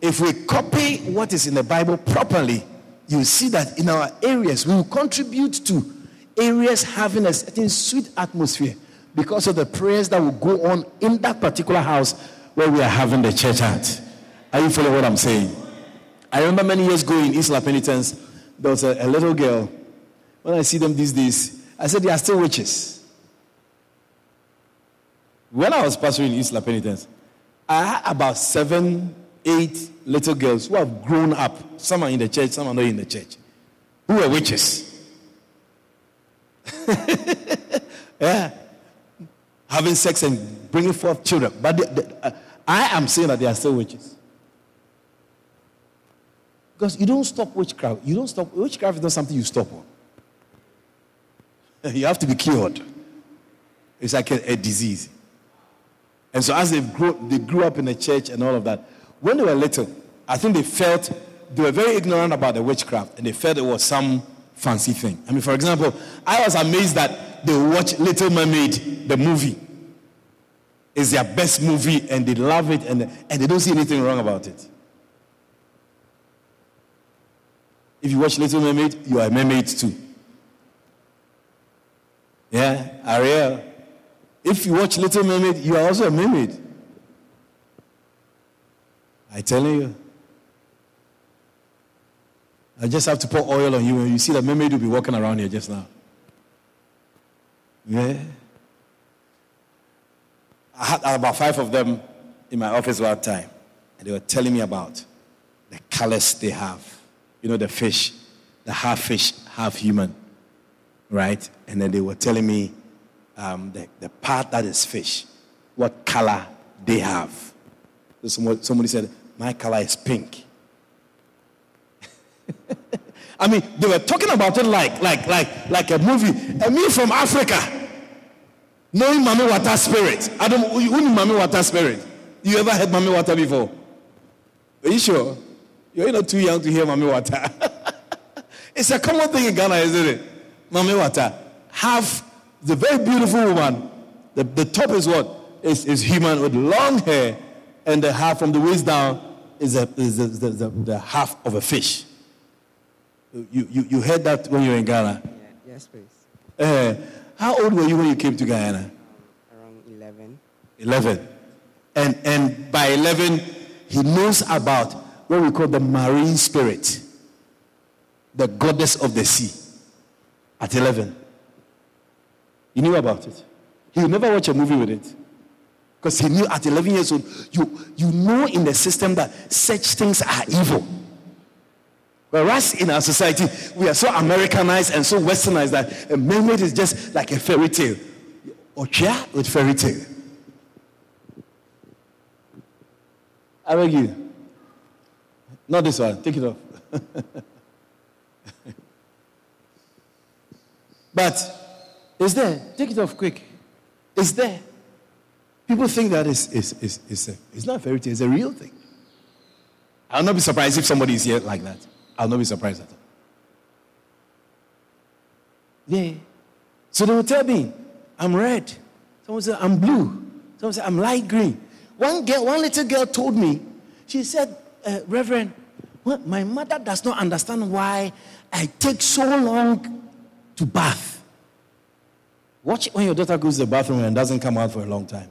if we copy what is in the Bible properly, you see that in our areas, we will contribute to areas having a certain sweet atmosphere because of the prayers that will go on in that particular house where we are having the church at. Are you following what I'm saying? I remember many years ago in Isla Penitence, there was a, a little girl. When I see them these days, I said, they are still witches. When I was pastoring in Isla Penitence, I had about seven, eight little girls who have grown up. Some are in the church, some are not in the church. Who are witches. yeah. Having sex and bringing forth children. But they, they, uh, I am saying that they are still witches. Because you don't stop witchcraft. You don't stop. Witchcraft is not something you stop on. You have to be cured. It's like a, a disease. And so as they grew, they grew up in the church and all of that, when they were little, I think they felt they were very ignorant about the witchcraft and they felt it was some fancy thing. I mean, for example, I was amazed that they watch Little Mermaid, the movie. It's their best movie and they love it and, and they don't see anything wrong about it. If you watch Little Mermaid, you are a mermaid too. Yeah, Ariel. If you watch Little Mermaid, you are also a mermaid. I telling you. I just have to pour oil on you and you see the mermaid will be walking around here just now. Yeah. I had about five of them in my office one time, and they were telling me about the colors they have. You know, the fish, the half fish, half human right? And then they were telling me um, the, the part that is fish, what color they have. So somebody, said, My color is pink. I mean, they were talking about it like, like, like, like a movie. And me from Africa, knowing Mami Wata spirit. I don't, who knew Mami Wata spirit? You ever heard Mami Wata before? Are you sure? You're not too young to hear Mami Wata. it's a common thing in Ghana, isn't it? Mami Wata, have the very beautiful woman. The, the top is what? Is, is human with long hair, and the half from the waist down is, a, is the, the, the, the half of a fish. You, you, you heard that when you were in Ghana? Yeah, yes, please. Uh, how old were you when you came to Guyana? Um, around 11. 11. And, and by 11, he knows about what we call the marine spirit, the goddess of the sea at 11. He knew about it. He would never watch a movie with it. Because he knew at 11 years old, you, you know in the system that such things are evil. Whereas in our society, we are so Americanized and so westernized that a mermaid is just like a fairy tale. Ocha with fairy tale. I beg you. Not this one. Take it off. But it's there. Take it off quick. It's there. People think that is is is is a, it's not a fairy tale. It's a real thing. I'll not be surprised if somebody is here like that. I'll not be surprised at all. Yeah. So they will tell me, I'm red. Someone said, I'm blue. Someone said, I'm light green. One girl, one little girl told me, she said, uh, Reverend, well, my mother does not understand why I take so long to bath. Watch when your daughter goes to the bathroom and doesn't come out for a long time.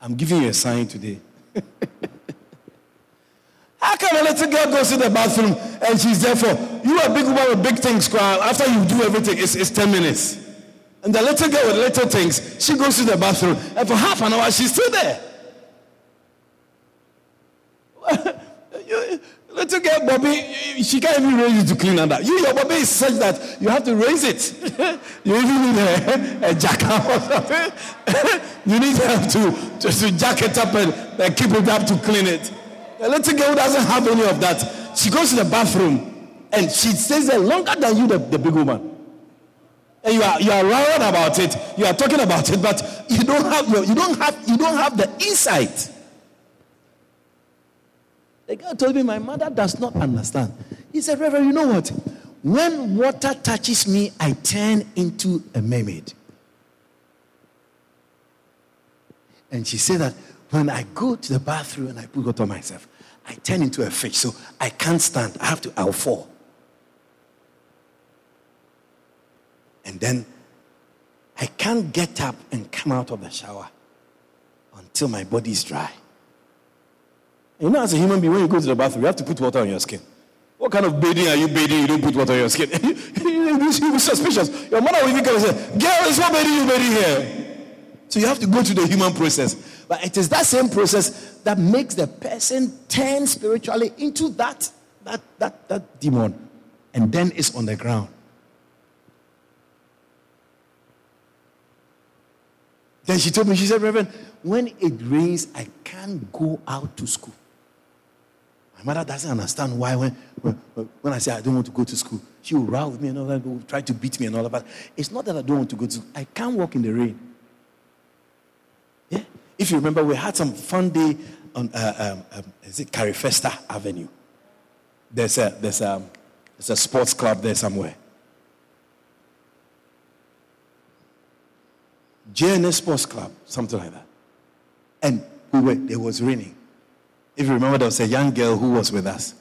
I'm giving you a sign today. How come a little girl goes to the bathroom and she's there for you a big woman with big things cry after you do everything it's, it's 10 minutes and the little girl with little things she goes to the bathroom and for half an hour she's still there little girl Bobby she can't even raise you to clean under you your Bobby is such that you have to raise it you even need a, a jacket or something you need help to, to, to jack it up and, and keep it up to clean it the little girl doesn't have any of that. She goes to the bathroom and she stays there longer than you, the, the big woman. And you are you are worried about it. You are talking about it, but you don't have you don't have you don't have the insight. The girl told me my mother does not understand. He said, Reverend, you know what? When water touches me, I turn into a mermaid. And she said that when I go to the bathroom and I put water on myself, I turn into a fish. So I can't stand. I have to, I'll fall. And then I can't get up and come out of the shower until my body is dry. You know, as a human being, when you go to the bathroom, you have to put water on your skin. What kind of bathing are you bathing? You don't put water on your skin. You'll be suspicious. Your mother will even come and say, Girl, it's not bathing you bathing here. So you have to go through the human process. But it is that same process that makes the person turn spiritually into that, that, that, that demon. And then it's on the ground. Then she told me, she said, Reverend, when it rains, I can't go out to school. My mother doesn't understand why when, when, I say I don't want to go to school, she will row with me and all that, will try to beat me and all that. It's not that I don't want to go to school. I can't walk in the rain. Yeah? If you remember, we had some fun day on, uh, um, um, is it Carifesta Avenue? There's a, there's, a, there's a sports club there somewhere. JNS Sports Club, something like that. And we were, it was raining. If you remember, there was a young girl who was with us.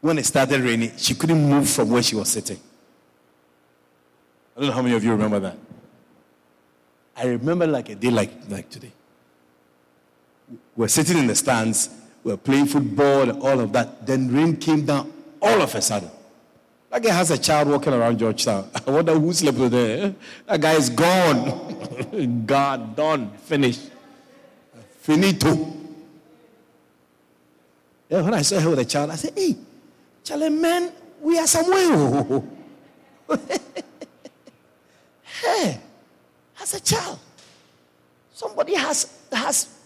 When it started raining, she couldn't move from where she was sitting. I don't know how many of you remember that. I remember like a day like, like today. We're sitting in the stands, we're playing football and all of that. Then rain came down all of a sudden. That guy has a child walking around Georgetown. I wonder who slept with her. That guy is gone. God, done, finished. Finito. Yeah, when I saw her with a child, I said, hey, Charlie, man, we are somewhere. hey, as a child, somebody has, has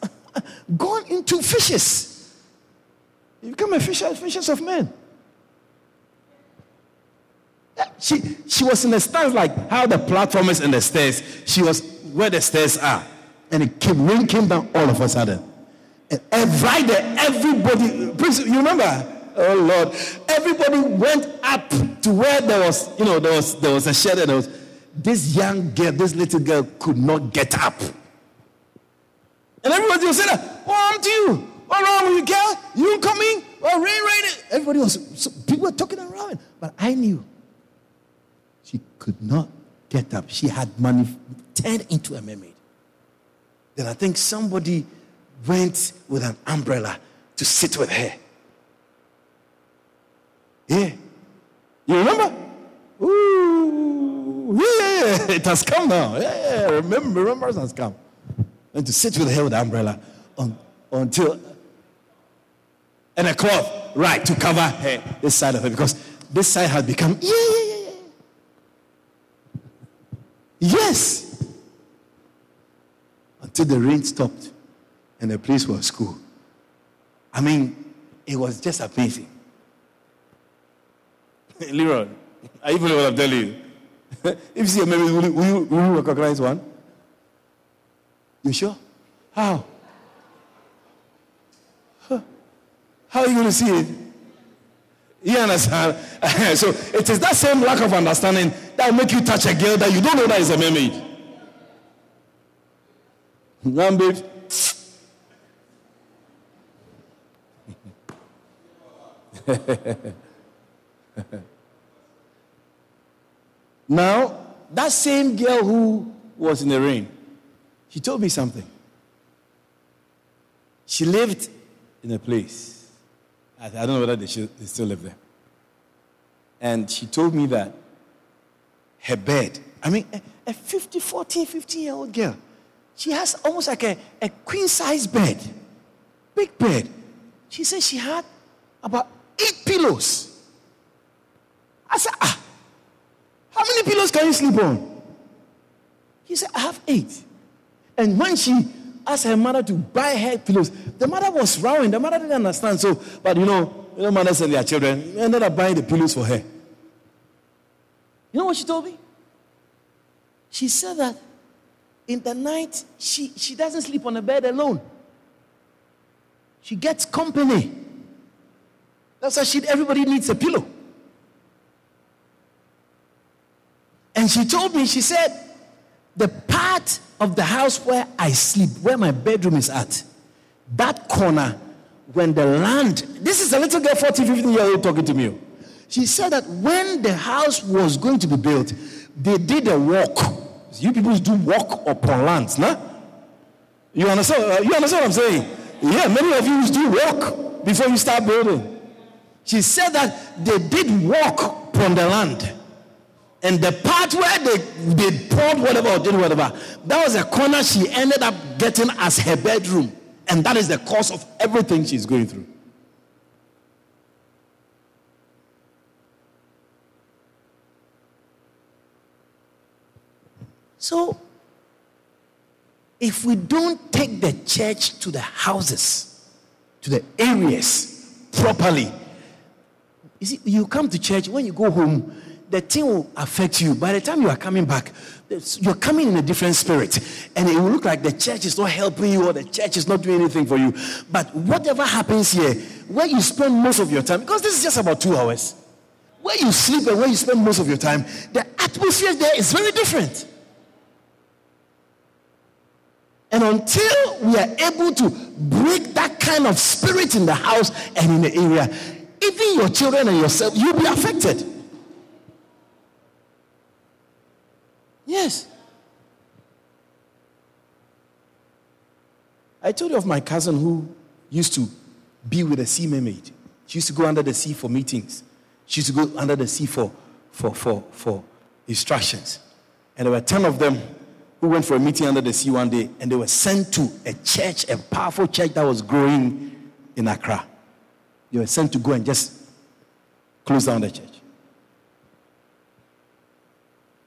gone into fishes. You become a fisher, fishes of men. Eh, she, she was in the stairs like how the platform is in the stairs. She was where the stairs are. And it came, rain came down all of a sudden. And, there, everybody, please, you remember? Oh Lord. Everybody went up to where there was, you know, there was there was a and there was this young girl, this little girl could not get up. And everybody was saying, What happened to you? What wrong with you, girl? You coming? Well, oh, rain, rain. Everybody was, so people were talking around. But I knew she could not get up. She had money turned into a mermaid. Then I think somebody went with an umbrella to sit with her. Yeah. You remember? Ooh, yeah, it has come now. Yeah, remember, it has come and to sit with her with the umbrella on, until and a cloth right to cover her this side of her because this side had become yeah yeah yeah yeah yes until the rain stopped and the place was cool i mean it was just amazing leroy are you feeling what i'm telling you if you see a maybe will you, will you, will you recognize one you sure? How? Huh. How are you going to see it? You understand? so it is that same lack of understanding that will make you touch a girl that you don't know that is a mermaid. One now, that same girl who was in the rain, she told me something. She lived in a place. I, I don't know whether they, should, they still live there. And she told me that her bed, I mean, a, a 50, 14, 15 year old girl, she has almost like a, a queen size bed, big bed. She said she had about eight pillows. I said, ah, how many pillows can you sleep on? He said, I have eight. And when she asked her mother to buy her pillows, the mother was rowing. The mother didn't understand. So, but you know, you know mothers and their children ended up buying the pillows for her. You know what she told me? She said that in the night, she, she doesn't sleep on a bed alone. She gets company. That's why she, everybody needs a pillow. And she told me, she said, the part of the house where I sleep, where my bedroom is at, that corner, when the land, this is a little girl, 14, 15 year old talking to me. She said that when the house was going to be built, they did a walk. You people do walk upon lands, nah? You understand? Uh, you understand what I'm saying? Yeah, many of you do walk before you start building. She said that they did walk upon the land. And the part where they, they poured whatever or did whatever, that was a corner she ended up getting as her bedroom. And that is the cause of everything she's going through. So, if we don't take the church to the houses, to the areas properly, you see, you come to church, when you go home, the thing will affect you. By the time you are coming back, you're coming in a different spirit. And it will look like the church is not helping you or the church is not doing anything for you. But whatever happens here, where you spend most of your time, because this is just about two hours, where you sleep and where you spend most of your time, the atmosphere there is very different. And until we are able to break that kind of spirit in the house and in the area, even your children and yourself, you'll be affected. Yes. I told you of my cousin who used to be with a sea mermaid. She used to go under the sea for meetings. She used to go under the sea for, for, for, for instructions. And there were 10 of them who went for a meeting under the sea one day and they were sent to a church, a powerful church that was growing in Accra. They were sent to go and just close down the church.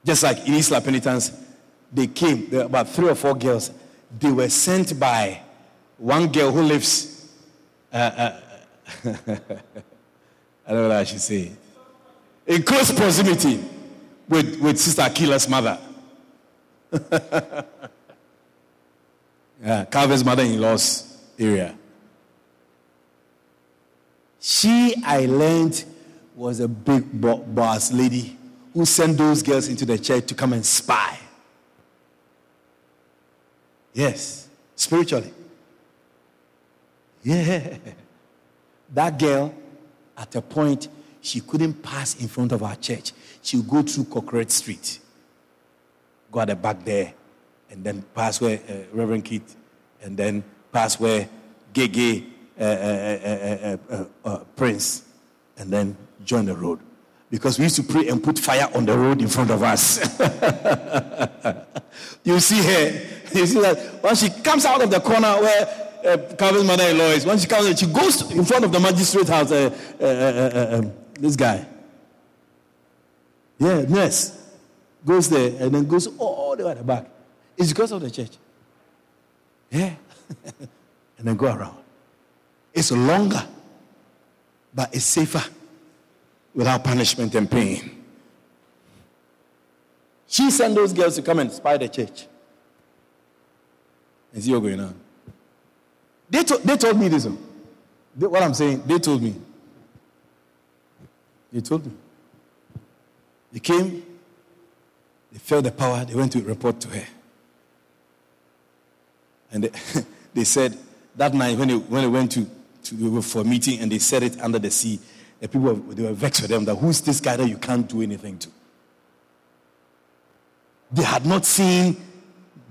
Just like in Isla Penitence, they came, there were about three or four girls. They were sent by one girl who lives, uh, uh, I don't know what I should say, in close proximity with, with Sister Akila's mother. yeah, Calvin's mother in law's area. She, I learned, was a big boss lady who sent those girls into the church to come and spy. Yes, spiritually. Yeah. That girl, at a point, she couldn't pass in front of our church. She would go through Cockroach Street go at the back there, and then pass where uh, Reverend Keith, and then pass where Gege uh, uh, uh, uh, Prince, and then join the road. Because we used to pray and put fire on the road in front of us. you see her, you see that when she comes out of the corner where uh, Calvin's mother-in-law is, when she comes, she goes in front of the magistrate house. Um, this guy, yeah, nurse goes there and then goes all the way at the back. It's because of the church. Yeah. and then go around. It's longer, but it's safer without punishment and pain. She sent those girls to come and spy the church. And see what's going on. They, to, they told me this. Oh. They, what I'm saying, they told me. They told me. They came, they felt the power, they went to report to her. And they, they said that night when they, when they went to, to for a meeting and they set it under the sea, the people they were vexed with them that who's this guy that you can't do anything to? They had not seen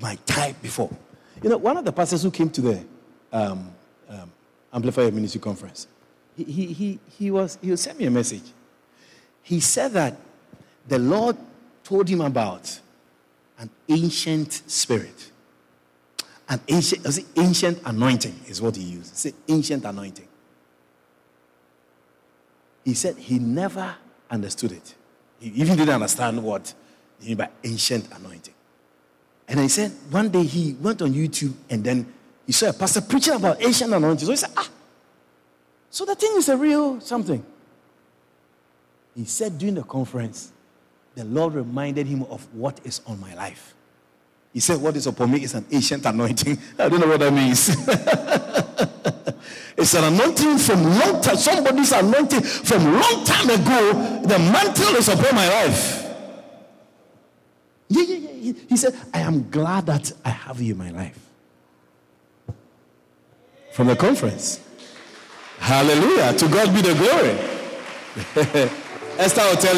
my type before. You know, one of the pastors who came to the um, um, Amplifier Ministry Conference, he, he, he, he, was, he sent me a message. He said that the Lord told him about an ancient spirit. An ancient, see, ancient anointing is what he used. Say ancient anointing. He said he never understood it. He even didn't understand what he mean by ancient anointing. And he said one day he went on YouTube and then he saw a pastor preaching about ancient anointing. So he said, ah, so the thing is a real something. He said during the conference, the Lord reminded him of what is on my life. He said, What is upon me is an ancient anointing. I don't know what that means. it's an anointing from long time. Somebody's anointing from long time ago. The mantle is upon my life. Yeah, yeah, yeah. He said, I am glad that I have you in my life. From the conference. Hallelujah. To God be the glory. Esther will tell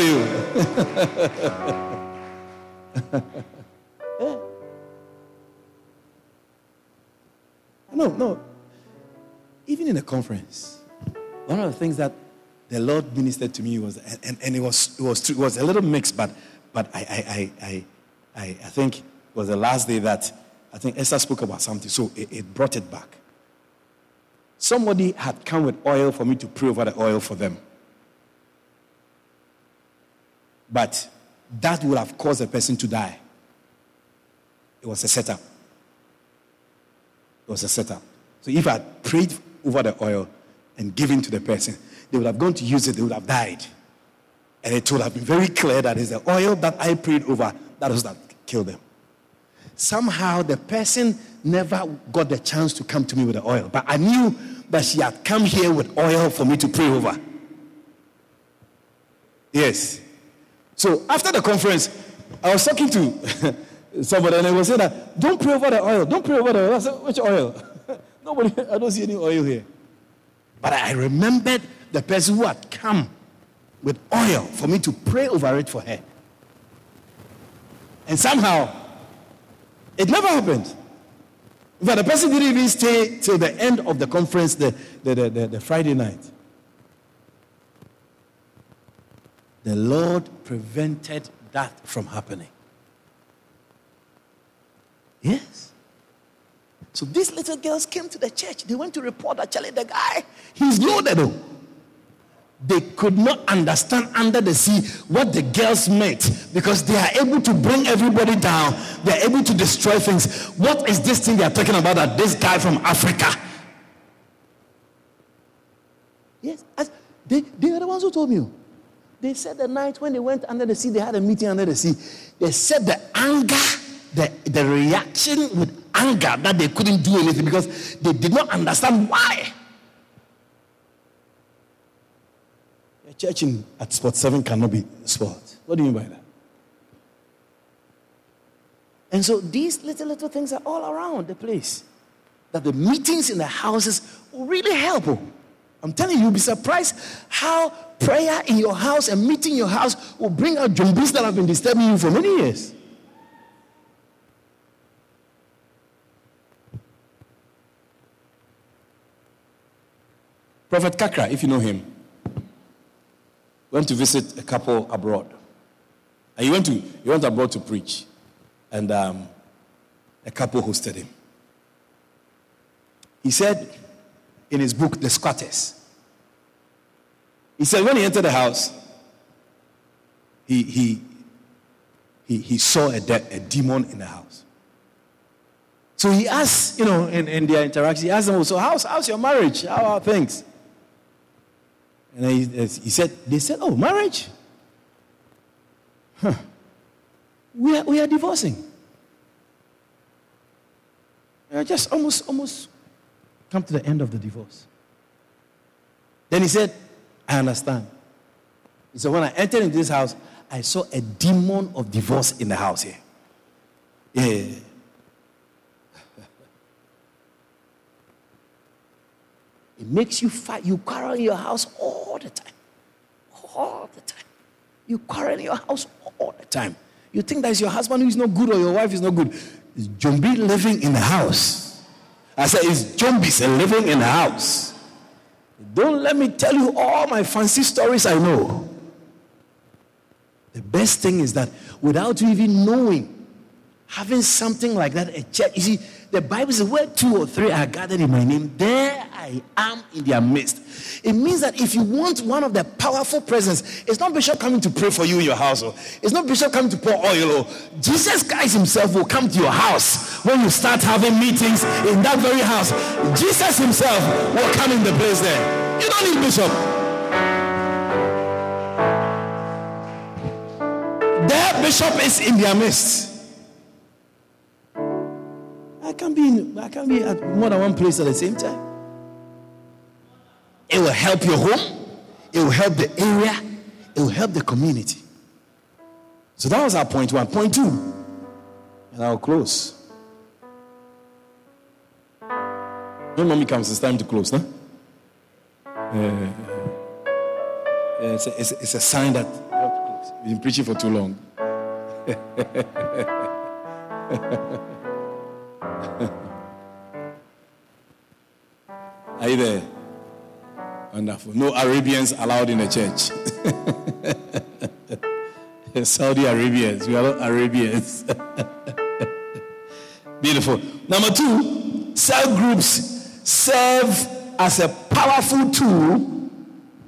you. No, no. Even in a conference, one of the things that the Lord ministered to me was, and, and it was it was it was a little mixed, but but I I I I, I think it was the last day that I think Esther spoke about something, so it, it brought it back. Somebody had come with oil for me to pray over the oil for them. But that would have caused a person to die. It was a setup. It was a setup. So if I had prayed over the oil and given to the person, they would have gone to use it, they would have died. And it would have been very clear that it's the oil that I prayed over that was that killed them. Somehow the person never got the chance to come to me with the oil, but I knew that she had come here with oil for me to pray over. Yes. So after the conference, I was talking to somebody and I was saying that don't pray over the oil, don't pray over the oil. I said, which oil? Nobody, I don't see any oil here. But I remembered the person who had come with oil for me to pray over it for her. And somehow, it never happened. But the person didn't even stay till the end of the conference, the, the, the, the, the Friday night. The Lord prevented that from happening. Yes. So these little girls came to the church. They went to report Charlie, the guy, he's loaded. Though. They could not understand under the sea what the girls meant because they are able to bring everybody down. They are able to destroy things. What is this thing they are talking about that this guy from Africa? Yes, they, they are the ones who told me. Oh. They said the night when they went under the sea, they had a meeting under the sea. They said the anger, the, the reaction with anger that they couldn't do anything because they did not understand why. A church in, at Spot 7 cannot be spot. What do you mean by that? And so these little, little things are all around the place. That the meetings in the houses will really help. I'm telling you, you'll be surprised how prayer in your house and meeting in your house will bring out zombies that have been disturbing you for many years. Prophet Kakra, if you know him, went to visit a couple abroad. And he went to he went abroad to preach. And um, a couple hosted him. He said in his book, The Squatters, he said when he entered the house, he, he, he, he saw a, de- a demon in the house. So he asked, you know, in, in their interaction, he asked them, so how's, how's your marriage? How are things? And he, he said, they said, oh, marriage? Huh. We are, we are divorcing. We are just almost, almost come to the end of the divorce. Then he said, I understand. He said, when I entered into this house, I saw a demon of divorce in the house here. Yeah. yeah, yeah. It makes you fight. You quarrel in your house all the time. all the time. You quarrel in your house all the time. You think that it's your husband who is not good or your wife is not good. Is Jumbi living in the house? I said, is Jumbis living in the house? Don't let me tell you all my fancy stories I know. The best thing is that without you even knowing, having something like that, a church, you see, the Bible says, where two or three are gathered in my name, there I am in their midst. It means that if you want one of the powerful presence, it's not Bishop coming to pray for you in your house. Or it's not Bishop coming to pour oil. Or Jesus Christ himself will come to your house when you start having meetings in that very house. Jesus himself will come in the place there. You don't need Bishop. Their bishop is in their midst. I can't be in, I can't be at more than one place at the same time. It will help your home. It will help the area. It will help the community. So that was our point one. Point two, and I'll close. When mommy comes, it's time to close, no? Uh, it's, a, it's, a, it's a sign that you have to close. You've been preaching for too long. Are you there? Wonderful. No Arabians allowed in the church. Saudi Arabians. We are not Arabians. Beautiful. Number two, cell groups serve as a powerful tool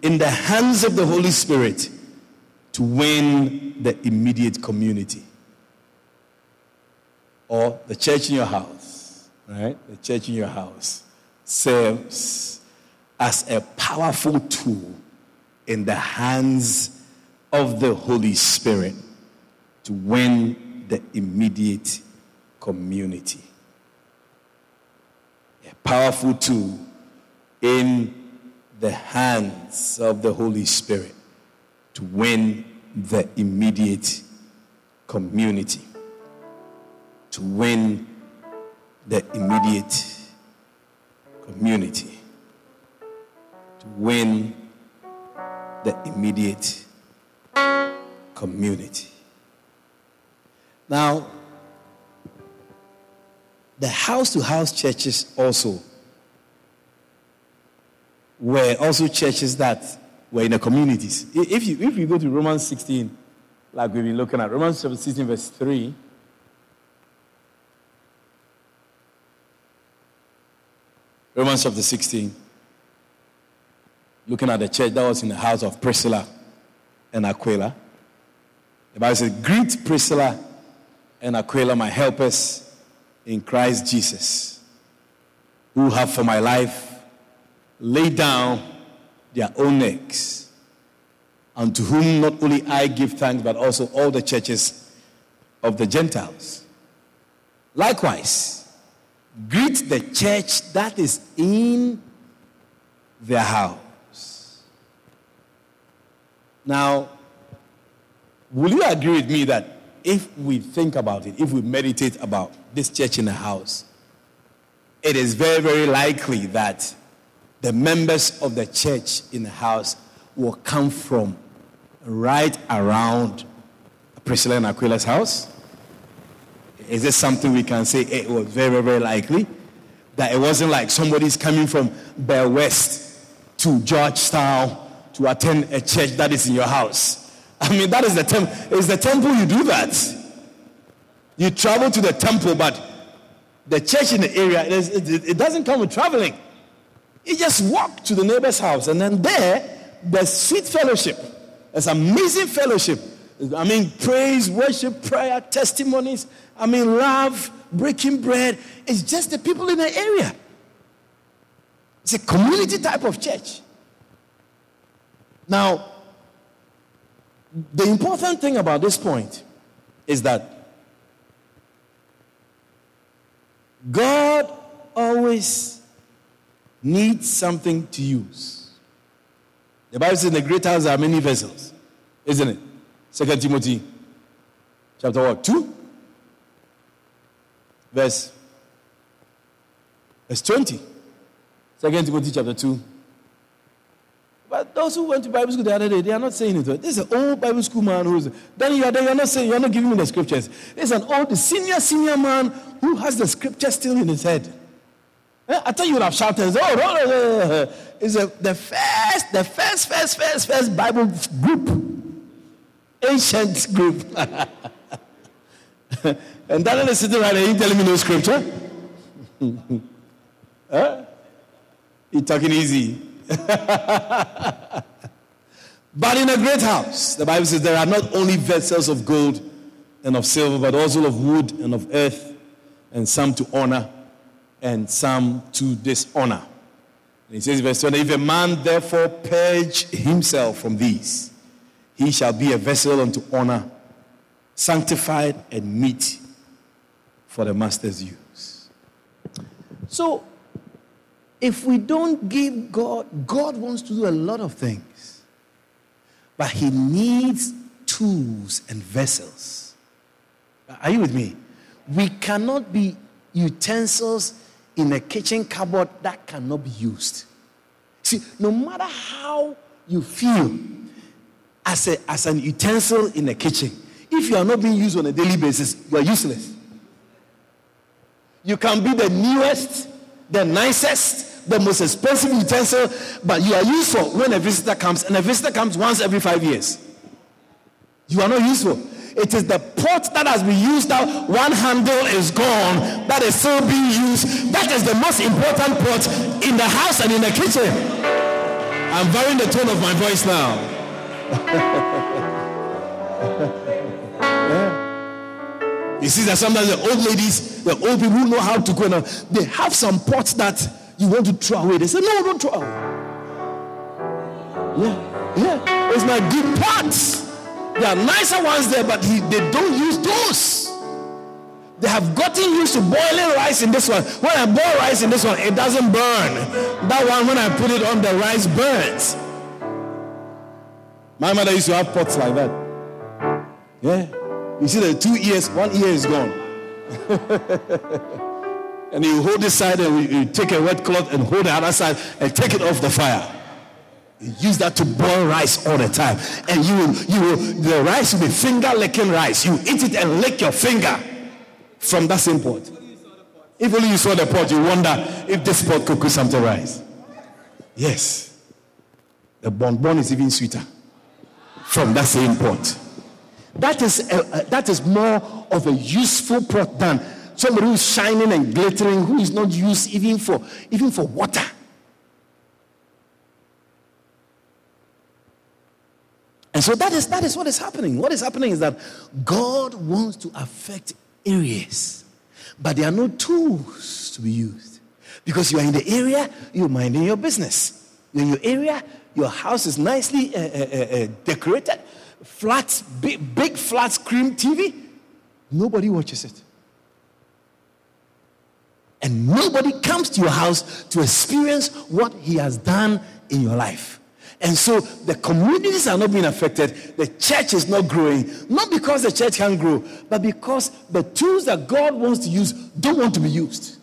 in the hands of the Holy Spirit to win the immediate community or the church in your house, right? The church in your house serves as a powerful tool in the hands of the Holy Spirit to win the immediate community. A powerful tool in the hands of the Holy Spirit to win the immediate community. To win the immediate community to win the immediate community. Now, the house to house churches also were also churches that were in the communities. If you, if you go to Romans 16, like we've been looking at, Romans 16, verse 3, Romans chapter 16. Looking at the church that was in the house of Priscilla and Aquila. The Bible says, Greet Priscilla and Aquila, my helpers in Christ Jesus, who have for my life laid down their own necks, unto whom not only I give thanks, but also all the churches of the Gentiles. Likewise, greet the church that is in their house. Now, will you agree with me that if we think about it, if we meditate about this church in the house, it is very, very likely that the members of the church in the house will come from right around Priscilla and Aquila's house is this something we can say it was very, very likely? That it wasn't like somebody's coming from Belle West to Georgetown to attend a church that is in your house. I mean, that is the temple. It's the temple you do that. You travel to the temple, but the church in the area, it, doesn't come with traveling. You just walk to the neighbor's house, and then there, there's sweet fellowship. There's amazing fellowship. I mean, praise, worship, prayer, testimonies. I mean, love, breaking bread. It's just the people in the area. It's a community type of church. Now, the important thing about this point is that God always needs something to use. The Bible says in the great house are many vessels, isn't it? Second Timothy chapter what? Two? verse, verse 20. Second Timothy chapter 2. But those who went to Bible school the other day, they are not saying it. This is an old Bible school man who's. Then you are, you are not saying, you are not giving me the scriptures. This is an old, senior, senior man who has the scripture still in his head. Eh, I thought you would have shouted, oh, oh, oh, oh. it's a, the first, the first, first, first, first Bible group. Ancient group. and Daniel is sitting right there, you telling me no scripture? huh? You're talking easy. but in a great house, the Bible says there are not only vessels of gold and of silver, but also of wood and of earth, and some to honor and some to dishonor. And he says, verse 20, if a man therefore purge himself from these, he shall be a vessel unto honor, sanctified and meet for the master's use. So, if we don't give God, God wants to do a lot of things, but He needs tools and vessels. Are you with me? We cannot be utensils in a kitchen cupboard that cannot be used. See, no matter how you feel as, a, as an utensil in a kitchen, if you are not being used on a daily basis, you are useless. You can be the newest, the nicest, the most expensive utensil, but you are useful when a visitor comes, and a visitor comes once every five years. You are not useful. It is the pot that has been used out, one handle is gone, that is still being used. That is the most important pot in the house and in the kitchen. I'm varying the tone of my voice now. Yeah. You see that sometimes the old ladies, the old people who know how to cook, Now uh, they have some pots that you want to throw away. They say, no, don't throw away. Yeah, yeah. It's my good pots. There are nicer ones there, but he, they don't use those. They have gotten used to boiling rice in this one. When I boil rice in this one, it doesn't burn. That one, when I put it on, the rice burns. My mother used to have pots like that. Yeah. You see the two ears, one ear is gone. and you hold this side and you take a wet cloth and hold the other side and take it off the fire. You use that to boil rice all the time. And you will, you will, the rice will be finger licking rice. You eat it and lick your finger from that same pot. If only you saw the pot, you wonder if this pot could cook something rice. Yes. The bonbon is even sweeter from that same pot. That is, a, a, that is more of a useful pot than somebody who's shining and glittering, who is not used even for, even for water. And so that is, that is what is happening. What is happening is that God wants to affect areas, but there are no tools to be used. Because you are in the area, you're minding your business. You're in your area, your house is nicely uh, uh, uh, decorated, flat, big, big flat screen TV. Nobody watches it. And nobody comes to your house to experience what he has done in your life. And so the communities are not being affected. The church is not growing. Not because the church can't grow, but because the tools that God wants to use don't want to be used.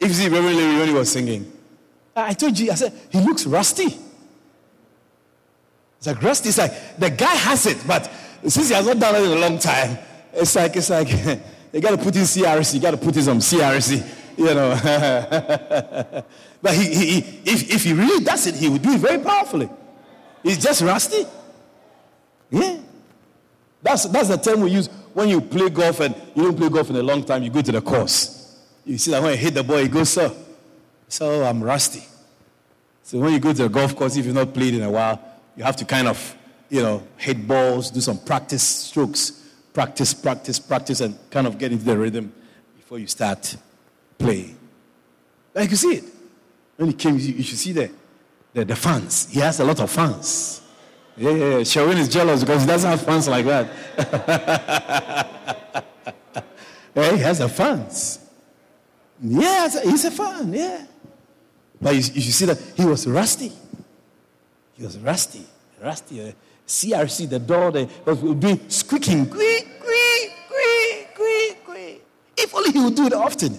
If you see Reverend Larry when he was singing, I told you, I said, he looks rusty. It's like rusty. It's like the guy has it, but since he has not done it in a long time, it's like, it's like, You got to put in CRC. You got to put in some CRC. You know. but he, he, if, if he really does it, he would do it very powerfully. He's just rusty. Yeah. That's, that's the term we use when you play golf and you don't play golf in a long time, you go to the course. You see that when you hit the ball, you go, so, so I'm rusty. So when you go to the golf course, if you've not played in a while, you have to kind of, you know, hit balls, do some practice strokes practice, practice, practice, and kind of get into the rhythm before you start playing. Like you see it. When he came, you should see the, the, the fans. He has a lot of fans. Yeah, yeah, yeah. Sherwin is jealous because he doesn't have fans like that. yeah, he has a fans. Yeah, he's a fan, yeah. But you, you see that he was rusty. He was rusty, rusty. Uh, CRC, the door, the, was doing squeaking. If only he would do it often,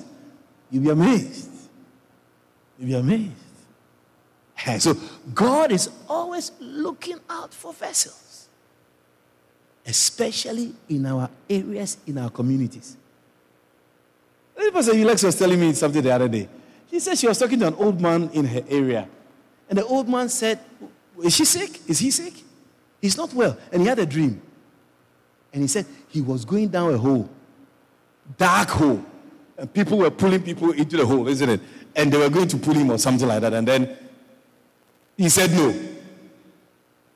you'll be amazed. You'll be amazed. And So God is always looking out for vessels, especially in our areas, in our communities. This person, Ulex, was telling me something the other day. She said she was talking to an old man in her area. And the old man said, Is she sick? Is he sick? He's not well. And he had a dream. And he said he was going down a hole, dark hole. And people were pulling people into the hole, isn't it? And they were going to pull him or something like that. And then he said no.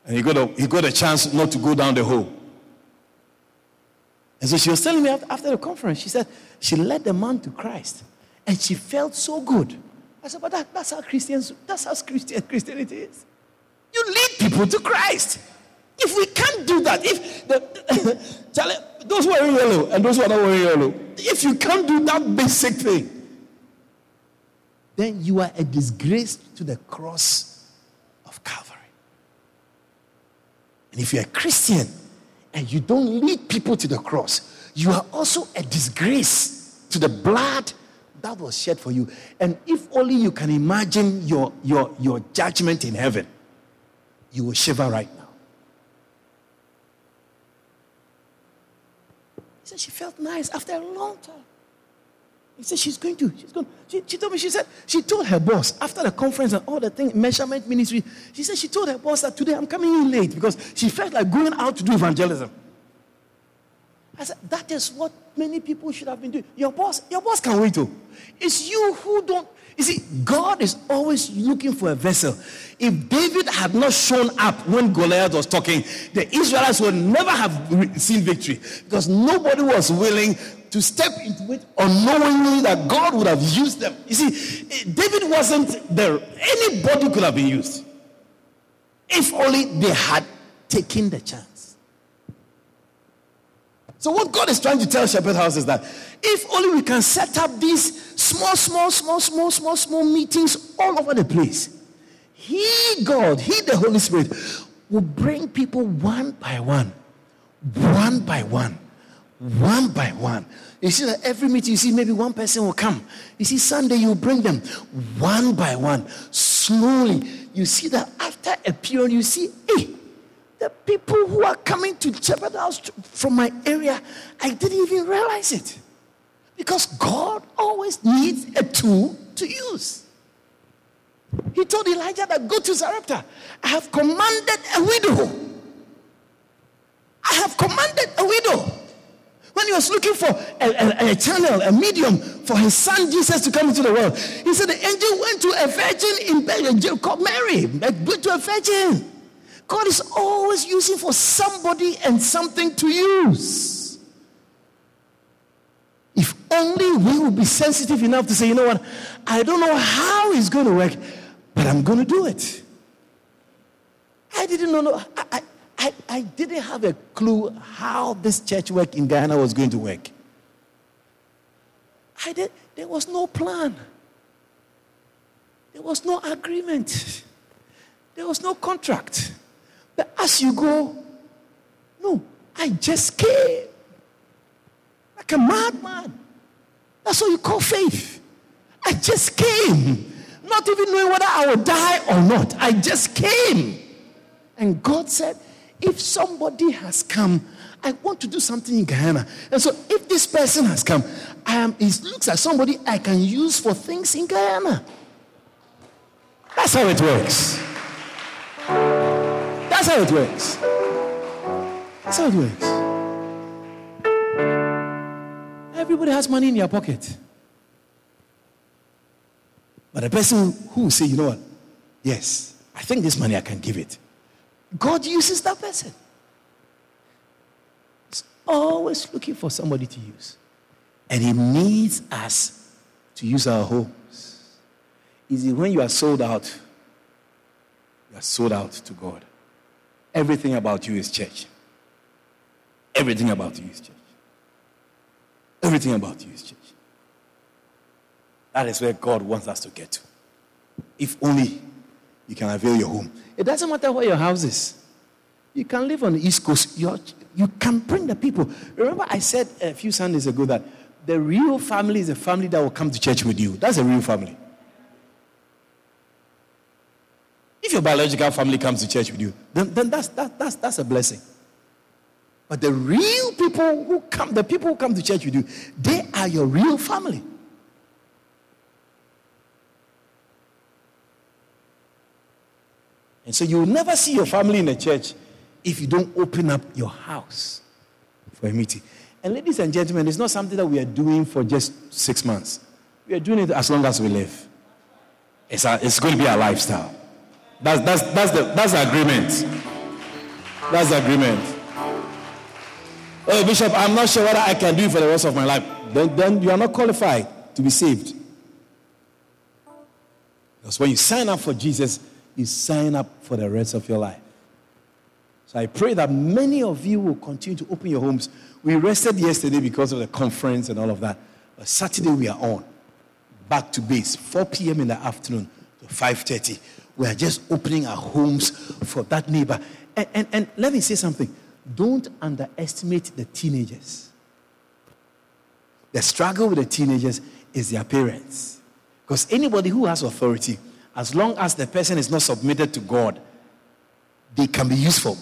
And he got a, he got a chance not to go down the hole. And so she was telling me after the conference, she said she led the man to Christ. And she felt so good. I said, but that, that's how Christians, that's how Christian, Christianity is. You lead people to Christ. If we can't do that, if the, Charlie, those who are wearing yellow and those who are not wearing yellow, if you can't do that basic thing, then you are a disgrace to the cross of Calvary. And if you're a Christian and you don't lead people to the cross, you are also a disgrace to the blood that was shed for you. And if only you can imagine your, your, your judgment in heaven, you will shiver right now. He said she felt nice after a long time. He said she's going to. She's going. She, she told me. She said she told her boss after the conference and all the thing measurement ministry. She said she told her boss that today I'm coming in late because she felt like going out to do evangelism. I said that is what many people should have been doing. Your boss, your boss can wait. Oh, it's you who don't. You see, God is always looking for a vessel. If David had not shown up when Goliath was talking, the Israelites would never have seen victory because nobody was willing to step into it unknowingly that God would have used them. You see, David wasn't there. Anybody could have been used if only they had taken the chance. So, what God is trying to tell Shepherd House is that if only we can set up these small, small, small, small, small, small meetings all over the place, He, God, He, the Holy Spirit, will bring people one by one, one by one, one by one. You see that every meeting, you see maybe one person will come. You see, Sunday you bring them one by one, slowly. You see that after a period, you see, hey, the people who are coming to Shepherd House from my area, I didn't even realize it. Because God always needs a tool to use. He told Elijah that go to Zarephath. I have commanded a widow. I have commanded a widow. When he was looking for a, a, a, channel, a medium for his son Jesus to come into the world, he said the angel went to a virgin in called Mary, went to a virgin. God is always using for somebody and something to use. If only we would be sensitive enough to say, you know what, I don't know how it's going to work, but I'm going to do it. I didn't know, I, I, I, I didn't have a clue how this church work in Guyana was going to work. I did, there was no plan. There was no agreement. There was no contract. But as you go, no, I just came like a madman. That's what you call faith. I just came, not even knowing whether I would die or not. I just came. And God said, if somebody has come, I want to do something in Guyana. And so if this person has come, I am, it looks like somebody I can use for things in Guyana. That's how it works. That's how it works. That's how it works. Everybody has money in your pocket. But the person who will say, you know what? Yes, I think this money I can give it. God uses that person. He's always looking for somebody to use. And He needs us to use our homes. Is it when you are sold out? You are sold out to God. Everything about you is church. Everything about you is church. Everything about you is church. That is where God wants us to get to. If only you can avail your home. It doesn't matter where your house is. You can live on the East Coast. You're, you can bring the people. Remember, I said a few Sundays ago that the real family is a family that will come to church with you. That's a real family. If your biological family comes to church with you, then, then that's, that, that's, that's a blessing. But the real people who come, the people who come to church with you, they are your real family. And so you will never see your family in a church if you don't open up your house for a meeting. And ladies and gentlemen, it's not something that we are doing for just six months. We are doing it as long as we live. It's, a, it's going to be our lifestyle. That's, that's, that's, the, that's the agreement. That's the agreement. Oh, Bishop, I'm not sure what I can do for the rest of my life. Then, then you are not qualified to be saved. Because when you sign up for Jesus, you sign up for the rest of your life. So I pray that many of you will continue to open your homes. We rested yesterday because of the conference and all of that. But Saturday we are on. Back to base, 4 p.m. in the afternoon to 5:30. We are just opening our homes for that neighbor. And, and, and let me say something. Don't underestimate the teenagers. The struggle with the teenagers is their parents. Because anybody who has authority, as long as the person is not submitted to God, they can be useful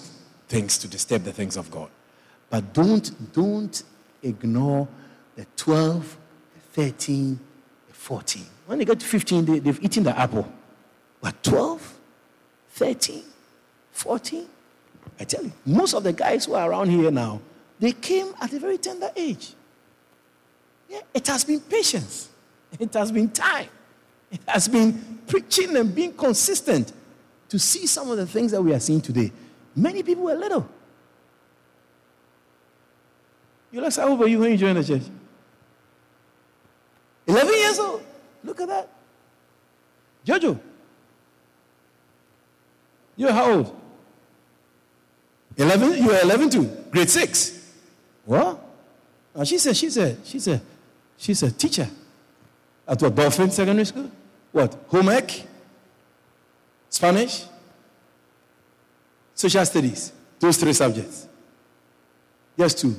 things to disturb the things of God. But don't, don't ignore the 12, the 13, the 14. When they get to 15, they, they've eaten the apple. But 12, 13, 14, I tell you, most of the guys who are around here now, they came at a very tender age. Yeah, it has been patience. It has been time. It has been preaching and being consistent to see some of the things that we are seeing today. Many people were little. You like how old were you when you joined the church? 11 years old. Look at that. Jojo. You're how old? 11? You were 11 too. Grade 6. What? Oh, she's a, she's a, she's a, she's a teacher. At what, Dolphin Secondary School? What? Home ec? Spanish? Social studies. Those three subjects. Yes, two.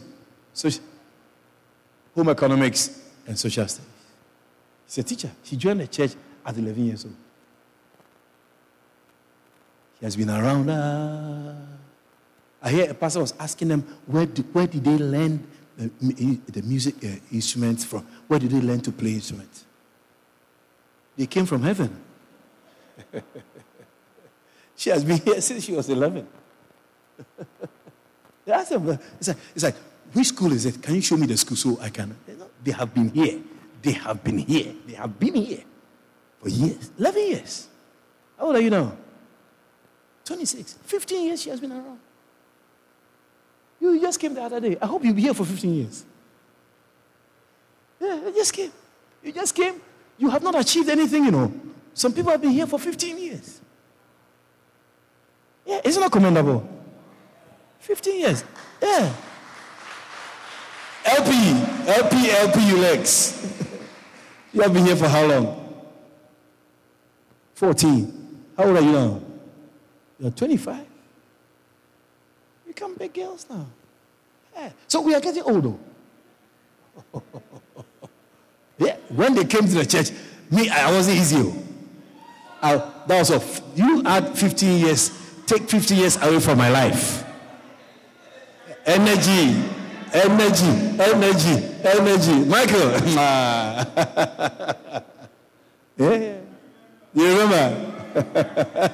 Social, home economics and social studies. She's a teacher. She joined the church at 11 years old. She has been around. Uh, I hear a pastor was asking them, where did, where did they learn the, the music uh, instruments from? Where did they learn to play instruments? They came from heaven. she has been here since she was 11. they asked them, it's like, it's like, which school is it? Can you show me the school so I can? They have been here. They have been here. They have been here for years. 11 years. How old are you now? 26. 15 years she has been around. You just came the other day. I hope you'll be here for 15 years. Yeah, you just came. You just came. You have not achieved anything, you know. Some people have been here for 15 years. Yeah, isn't that commendable? 15 years. Yeah. LP, LP, LP, you legs. you have been here for how long? 14. How old are you now? You're 25. You become big girls now. Yeah. So we are getting older. yeah. When they came to the church, me, I wasn't easy. Oh. I, that was a, you add 15 years, take 50 years away from my life. Energy, energy, energy, energy. Michael, yeah. You remember?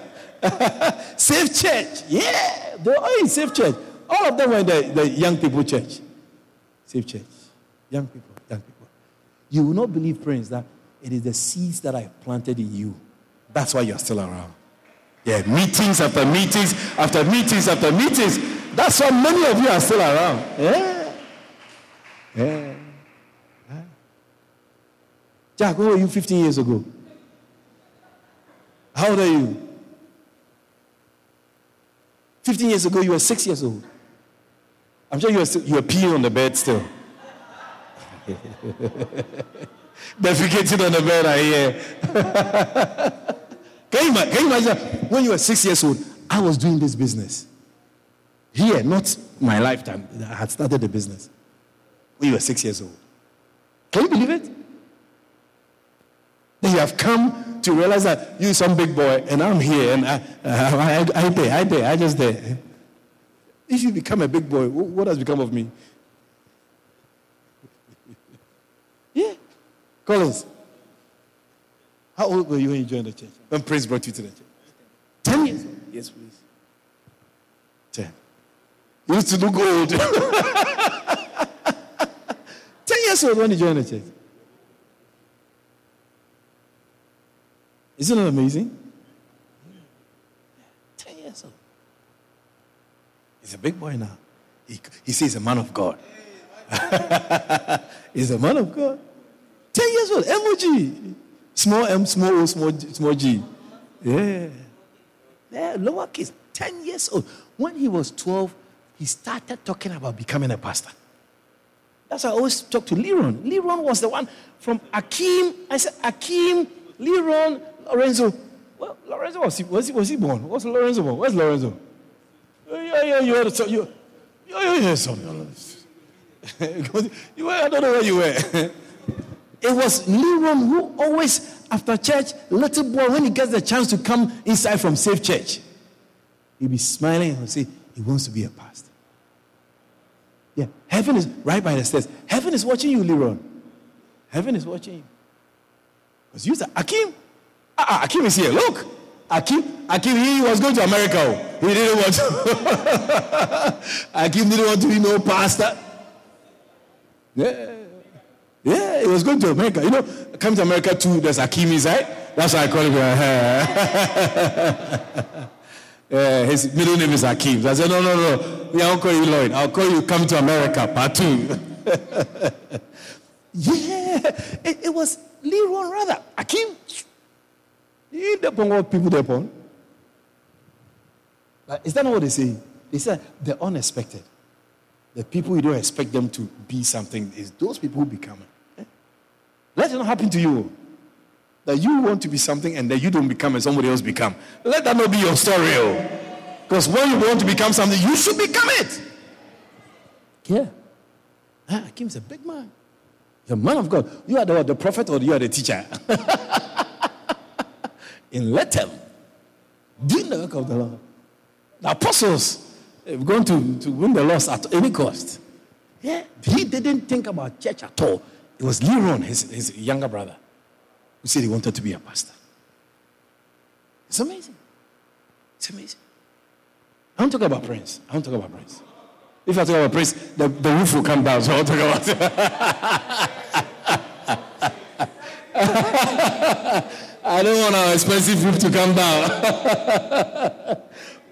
Safe church. Yeah. They were all in Safe church. All of them were in the, the young people church. Safe church. Young people. You will not believe, friends, that it is the seeds that I planted in you. That's why you're still around. Yeah, meetings after meetings after meetings after meetings. That's why many of you are still around. Yeah. Yeah. Jack, where were you 15 years ago? How old are you? 15 years ago, you were six years old. I'm sure you were, still, you were peeing on the bed still. Defecating on the bed, I hear. can, you, can you imagine when you were six years old, I was doing this business. Here, not my lifetime. I had started the business when you were six years old. Can you believe it? Then you have come to realize that you some big boy and I'm here and I, I, I, I there, I there, I just there. If you become a big boy, what has become of me? Collins, how old were you when you joined the church? When Prince brought you to the church? Ten years old. Yes, please. Ten. You used to look old. Ten years old when you joined the church. Isn't it amazing? Ten years old. He's a big boy now. He, he says a man of God. He's a man of God. Ten years old. M-O-G. Small M, small O, small, small G. Yeah. Yeah, lower case. Ten years old. When he was 12, he started talking about becoming a pastor. That's why I always talk to Leron. Leron was the one from Akim. I said, Akim, Leron, Lorenzo. Well, Lorenzo was he, was he, was he born? Was Lorenzo born? Where's Lorenzo? Oh, yeah, yeah, you had a you, yeah, yeah, yeah, son. you were, I don't know where you were. it was Leron who always, after church, little boy, when he gets the chance to come inside from Safe Church, he'll be smiling and say, he wants to be a pastor. Yeah, heaven is right by the stairs. Heaven is watching you, Leron. Heaven is watching you. Because you said, Akim, Ah, ah, Akim is here. Look. Akim, Akim, he was going to America. Oh. He didn't want to. Akim didn't want to be no pastor. Yeah. Yeah, he was going to America. You know, come to America too, there's Akim inside. That's why I call him. Uh, yeah, his middle name is Akim. I said, no, no, no. Yeah, I'll call you Lloyd. I'll call you come to America, part two. yeah, it, it was Leron rather. Akim, you depend what people depend. Is that not what they say? They say the unexpected. The people you don't expect them to be something is those people who become it. Let it not happen to you. That you want to be something and that you don't become and somebody else become. Let that not be your story. Because oh. when you want to become something, you should become it. Yeah. Ah, a big man. He's a man of God. You are the, the prophet or you are the teacher. in Lethem, doing the work of the Lord. The apostles have gone to, to win the lost at any cost. Yeah, he didn't think about church at all. It was Leron, his, his younger brother, who said he wanted to be a pastor. It's amazing. It's amazing. I don't talk about Prince. I don't talk about Prince. If I talk about Prince, the, the roof will come down, so I'll talk about. I don't want our expensive roof to come down.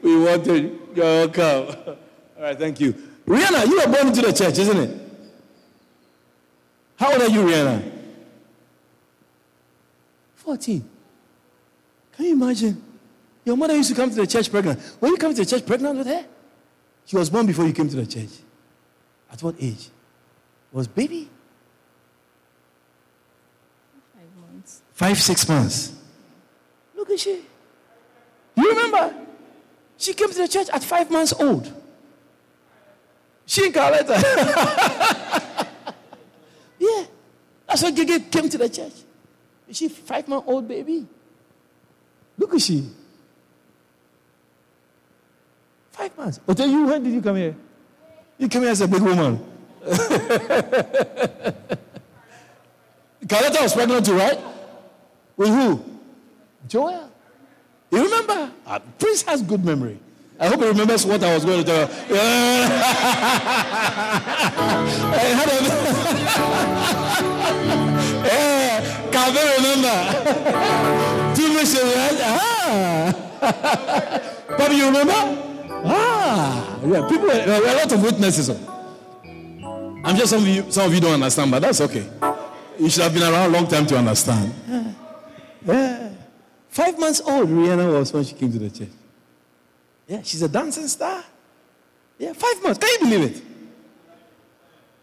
we want it. You're welcome. All right, thank you. Rihanna, you were born into the church, isn't it? How old are you, Rihanna? 14. Can you imagine? Your mother used to come to the church pregnant. When you come to the church pregnant with her, she was born before you came to the church. At what age? Was baby? Five, months. Five, six months. Look at she. You remember? She came to the church at five months old. She and Carletta. That's when Gigi came to the church. Is she five month old baby? Look at she. Five months. But tell you, when did you come here? You came here as a big woman. Carletta was pregnant too, right? With who? Joel. You remember? Uh, Prince has good memory. I hope he remembers what I was going to tell. Yeah. yeah. Calvin, remember? Two weeks right? Ah. Bobby, you remember? Ah. Yeah. People, there are a lot of witnesses. I'm just some of you. Some of you don't understand, but that's okay. You should have been around a long time to understand. Yeah. Five months old, Rihanna was when she came to the church. Yeah, she's a dancing star. Yeah, five months. Can you believe it?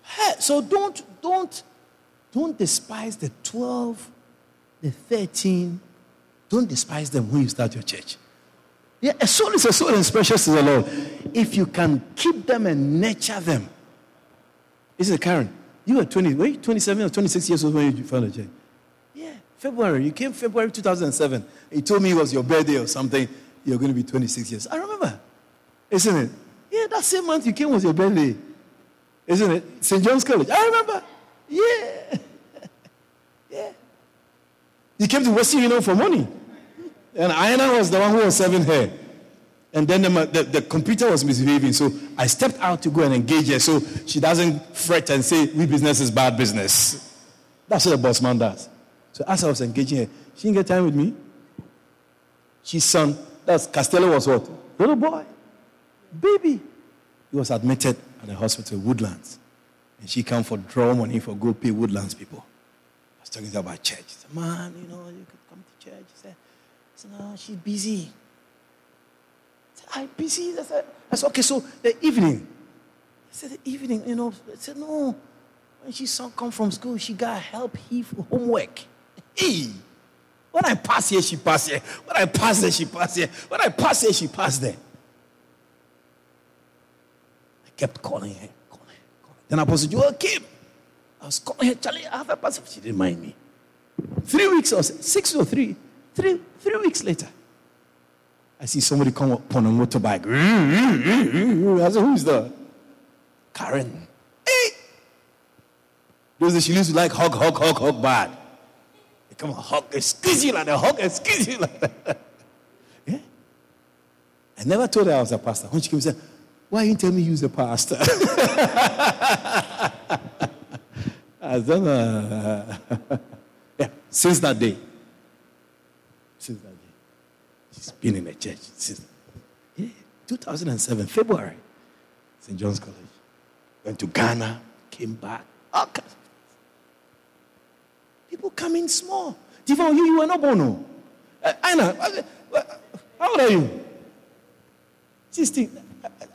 Hey, so don't, don't, don't despise the 12, the 13. Don't despise them when you start your church. Yeah, a soul is a soul and precious to the Lord. If you can keep them and nurture them. This is Karen. You were 20, were you 27 or 26 years old when you found the church? Yeah, February. You came February 2007. He told me it was your birthday or something. You're going to be 26 years. I remember. Isn't it? Yeah, that same month you came was your birthday. Isn't it? St. John's College. I remember. Yeah. yeah. You came to Western Union for money. And Ayana was the one who was serving her. And then the, the, the, computer was misbehaving. So I stepped out to go and engage her so she doesn't fret and say, we business is bad business. That's what a boss man does. So as I was engaging her, she didn't get time with me. She's son, that's Castello was what? Little boy. Baby. He was admitted at the hospital, Woodlands. And she come for draw money for go pay Woodlands people. I talking about church. She said, man, you know, you could come to church. She said, said, no, she's busy. I said, I'm busy. I said, I said, okay, so the evening. I said, the evening, you know. I said, no. When she come from school, she got help heave homework. Hey! When I pass here, she pass here. When I pass there, she pass here. When I pass here, she pass there. I kept calling her, calling her, calling her. Then Apostle Joel came. I was calling her, Charlie, I have a pastor. She didn't mind me. Three weeks or six or three, three, three weeks later, I see somebody come up on a motorbike. I said, who's that? Karen. Hey! Those that she used to like hug, hug, hug, hug bad. They come and hug, they squeeze you like that, hug and squeeze you like that. yeah? I never told her I was a pastor. When she came and said, Why you tell me you was a pastor? Said, uh, yeah, since that day. Since that day. She's been in the church since yeah, 2007, February. St. John's College. Went to Ghana, came back. People come in small. Divine, you, you were not born. No. Uh, Anna, uh, how old are you? 16.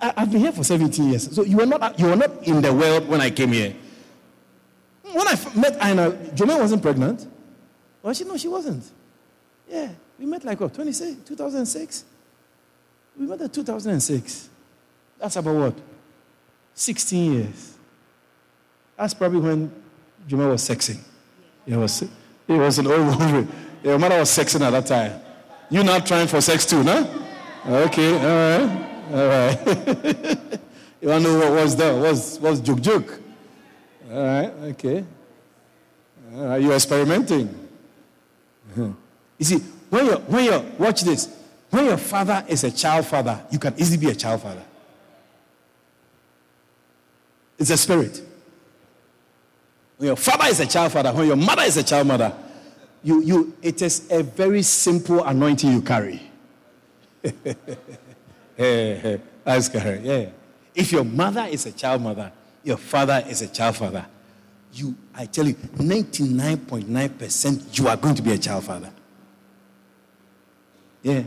I, have been here for 17 years. So you were not you were not in the world when I came here. When I met Aina, Jome wasn't pregnant. Well, she no, she wasn't. Yeah, we met like what, 26, 2006? We met in 2006. That's about what? 16 years. That's probably when Juma was sexing. It was, it was an old woman. Your mother was sexing at that time. You're not trying for sex too, no? Okay, all right, all right. you want to know what was that? What's what's joke joke? All right, okay. Uh, All right, you're experimenting. You see, when you when you watch this, when your father is a child father, you can easily be a child father. It's a spirit. When your father is a child father, when your mother is a child mother, you, you, it is a very simple anointing you carry. Ask her, yeah. If your mother is a child mother, your father is a child father, you, I tell you, 99.9% you are going to be a child father. Yeah.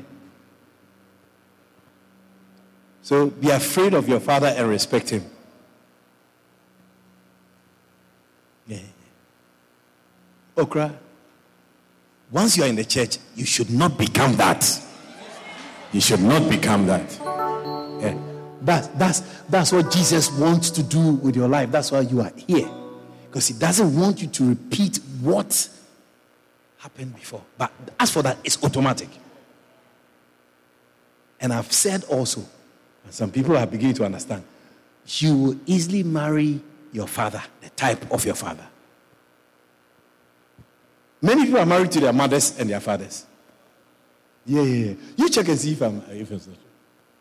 So be afraid of your father and respect him. Yeah. Okra, once you are in the church, you should not become that. You should not become that. Yeah. That, that's, that's what Jesus wants to do with your life. That's why you are here. Because he doesn't want you to repeat what happened before. But as for that, it's automatic. And I've said also, and some people are beginning to understand, you will easily marry your father, the type of your father. Many people are married to their mothers and their fathers. Yeah, yeah, yeah. You check and see if I'm if it's not.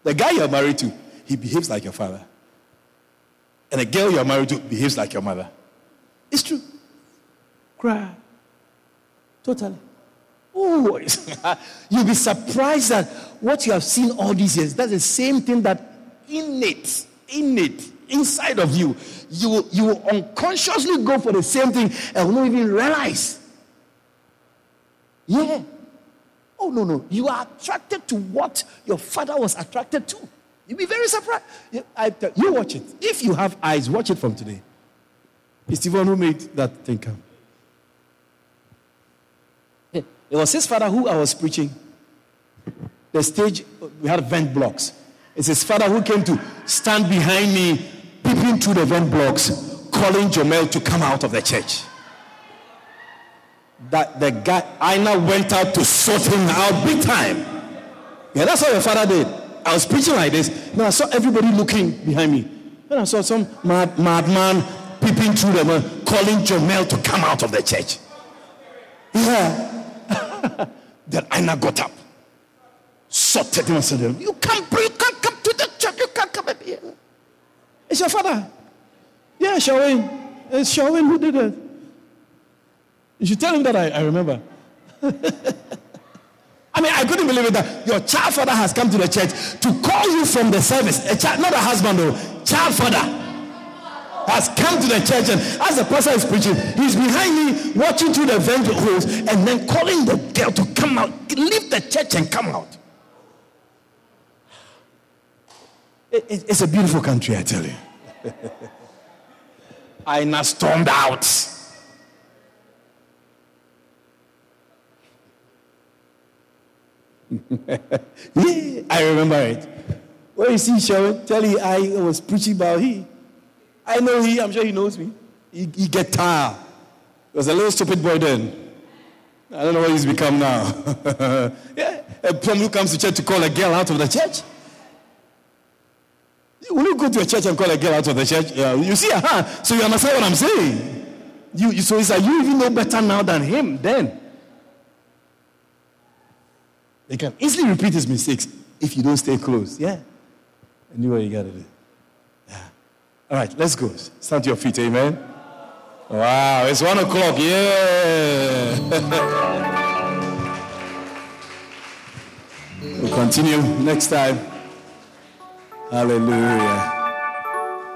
The guy you're married to, he behaves like your father. And a girl you're married to behaves like your mother. It's true. Cry. Totally. Oh, you'll be surprised that what you have seen all these years, that's the same thing that innate, innate, inside of you, you, you will unconsciously go for the same thing and will not even realize. Yeah. Oh, no, no. You are attracted to what your father was attracted to. You'll be very surprised. You, I, you watch it. If you have eyes, watch it from today. It's the one who made that thing come. It was his father who I was preaching. The stage, we had vent blocks. It's his father who came to stand behind me, peeping through the vent blocks, calling Jomel to come out of the church. That the guy, Aina went out to sort him out big time. Yeah, that's what your father did. I was preaching like this. Then I saw everybody looking behind me. Then I saw some mad madman peeping through the uh, calling Jomel to come out of the church. Yeah. then Aina got up, sorted him and said, You can't you can't come to the church, you can't come here. It's your father. Yeah, Shawin. It's Shawin who did it. You should tell him that I, I remember. I mean, I couldn't believe it that your child father has come to the church to call you from the service. A child, not a husband, though. Child father has come to the church, and as the pastor is preaching, he's behind me watching through the vent holes and then calling the girl to come out, leave the church and come out. It, it, it's a beautiful country, I tell you. I now stormed out. yeah, I remember it. Where is he, Sharon? Tell you I was preaching about he. I know he, I'm sure he knows me. He, he get tired. He was a little stupid boy then. I don't know what he's become now. yeah, a plum who comes to church to call a girl out of the church. Will you go to a church and call a girl out of the church? Yeah, you see, uh-huh. so you understand what I'm saying. You, you, so it's like you even know better now than him then. He can easily repeat his mistakes if you don't stay close. Yeah. And do what you got to do. Yeah. All right, let's go. Stand to your feet. Amen. Wow, it's one o'clock. Yeah. we'll continue next time. Hallelujah.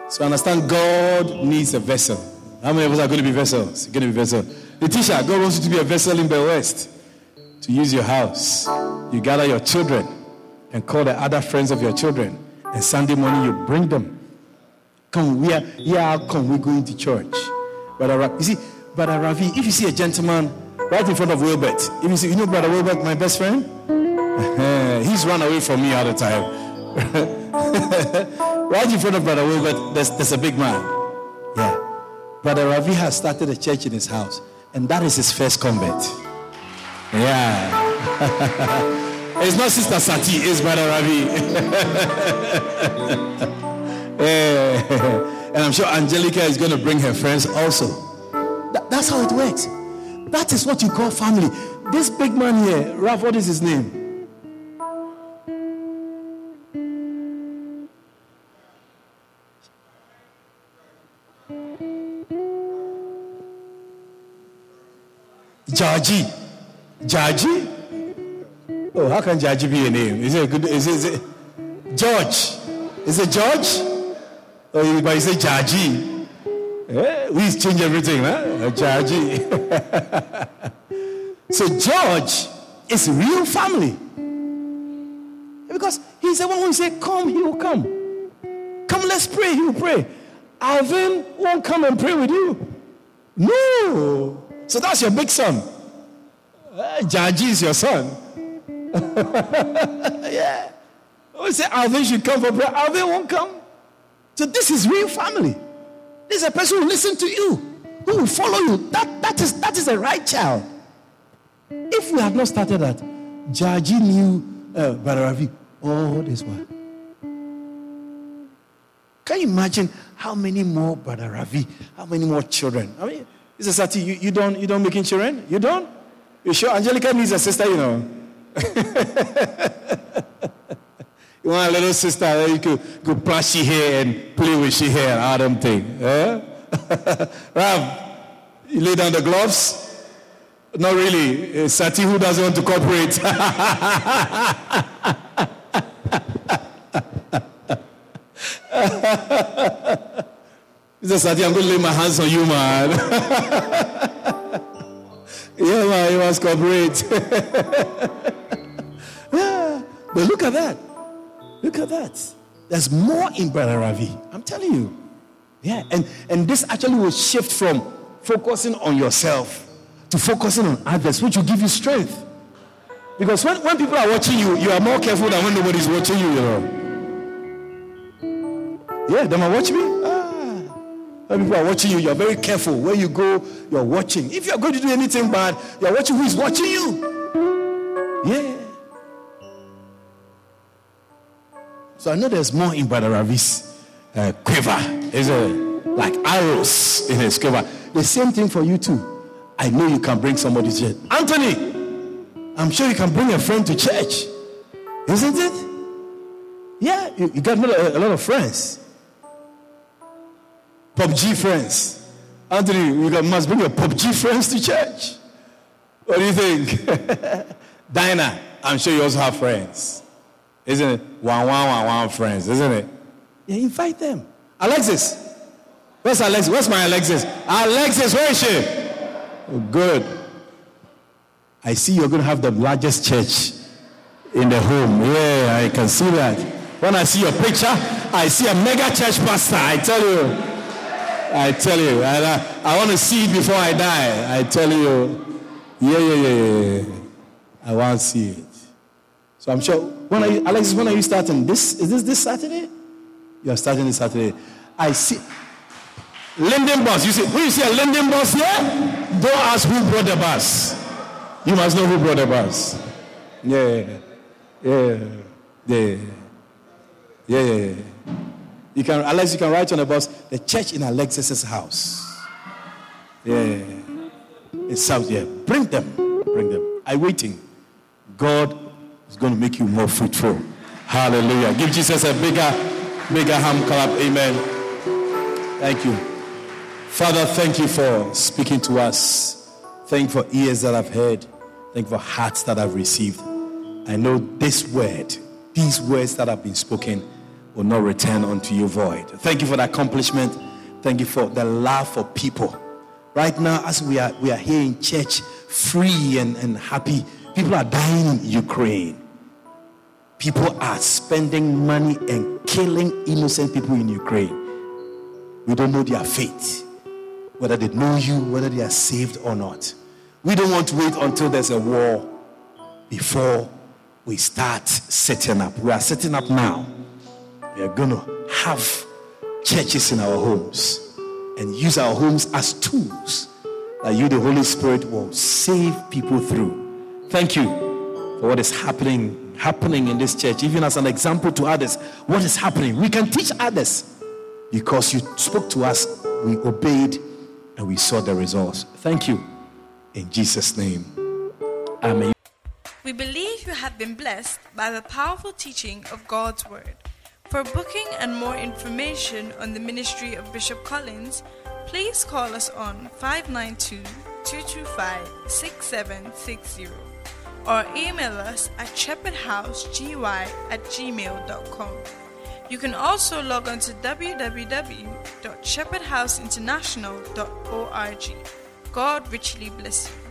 So understand God needs a vessel. How many of us are going to be vessels? Going to be vessel. Letitia, God wants you to be a vessel in the West. To use your house. You gather your children and call the other friends of your children. And Sunday morning you bring them. Come, we are yeah, come, we're going to church. Brother Ravi, you see, Brother Ravi, if you see a gentleman right in front of Wilbert, if you see, you know Brother Wilbert, my best friend? He's run away from me all the time. right in front of Brother Wilbert, there's, there's a big man. Yeah. Brother Ravi has started a church in his house, and that is his first convert. Yeah. it's not Sister Sati, it's Brother Ravi. yeah. And I'm sure Angelica is going to bring her friends also. That, that's how it works. That is what you call family. This big man here, Ralph, what is his name? Jaji. Jaji? Oh, how can Jaji be a name? Is it good? Is it, is it George? Is it George? Oh, but you say Jaji. Eh? We change everything, huh? Jaji. so George is real family. Because he's the one who say, Come, he will come. Come, let's pray, he will pray. Alvin won't come and pray with you. No. So that's your big son. Uh, Jaji is your son. yeah. We say Alvin should come for prayer. Alvin won't come. So this is real family. This is a person who listen to you, who will follow you. That, that, is, that is the right child. If we had not started that, Jaji knew uh, Brother Ravi all this while. Can you imagine how many more Brother Ravi, how many more children? I mean, is a Sati, you, you don't you don't making children? You don't? You sure? Angelica needs a sister, you know. you want a little sister that you could, could brush she hair and play with she hair, all them thing. Eh? Ram, you lay down the gloves? Not really. It's Sati who doesn't want to cooperate. Said, Sati, I'm going to lay my hands on you, man. Yeah, man, you must cooperate. yeah. But look at that. Look at that. There's more in Brother Ravi. I'm telling you. Yeah. And, and this actually will shift from focusing on yourself to focusing on others, which will give you strength. Because when, when people are watching you, you are more careful than when nobody's watching you, you know. Yeah, they might watch me. When people are watching you, you're very careful. Where you go, you're watching. If you're going to do anything bad, you're watching who is watching you. Yeah. So I know there's more in Brother Ravi's uh, quiver. Is it like arrows in his quiver? The same thing for you too. I know you can bring somebody to church. Anthony, I'm sure you can bring a friend to church. Isn't it? Yeah, you, you got a lot of friends. PUBG friends. Anthony, you must bring your PUBG friends to church. What do you think? Dinah, I'm sure you also have friends. Isn't it? One, one, one, one friends, isn't it? Yeah, invite them. Alexis. Where's Alexis? Where's my Alexis? Alexis, where is she? Oh, good. I see you're going to have the largest church in the home. Yeah, I can see that. When I see your picture, I see a mega church pastor. I tell you. I tell you. I, I want to see it before I die. I tell you. Yeah, yeah, yeah, yeah. I want to see it. So I'm sure. When are you, Alexis? When are you starting? This is this this Saturday? You are starting this Saturday. I see. Linden bus. You see, when you see a Linden bus here, don't ask who brought the bus. You must know who brought the bus. Yeah, yeah, yeah, yeah, yeah. You can, Alex, you can write on the bus, the church in Alexis's house. Yeah, it's out there. Bring them, bring them. I'm waiting. God is going to make you more fruitful. Hallelujah. Give Jesus a bigger, bigger hand clap. Amen. Thank you. Father, thank you for speaking to us. Thank you for ears that I've heard. Thank you for hearts that I've received. I know this word, these words that have been spoken, will not return unto you void. Thank you for the accomplishment. Thank you for the love for people. Right now, as we are we are here in church, free and, and happy, people are dying in Ukraine. People are spending money and killing innocent people in Ukraine. We don't know their fate whether they know you, whether they are saved or not. We don't want to wait until there's a war before we start setting up. We are setting up now. We are going to have churches in our homes and use our homes as tools that you, the Holy Spirit, will save people through. Thank you for what is happening happening in this church, even as an example to others. What is happening? We can teach others because you spoke to us, we obeyed and we saw the results. Thank you. In Jesus' name. Amen. We believe you have been blessed by the powerful teaching of God's Word. For booking and more information on the ministry of Bishop Collins, please call us on 592 225 6760 or email us at shepherdhousegy at gmail.com. You can also log on to www.shepherdhouseinternational.org. God richly bless you.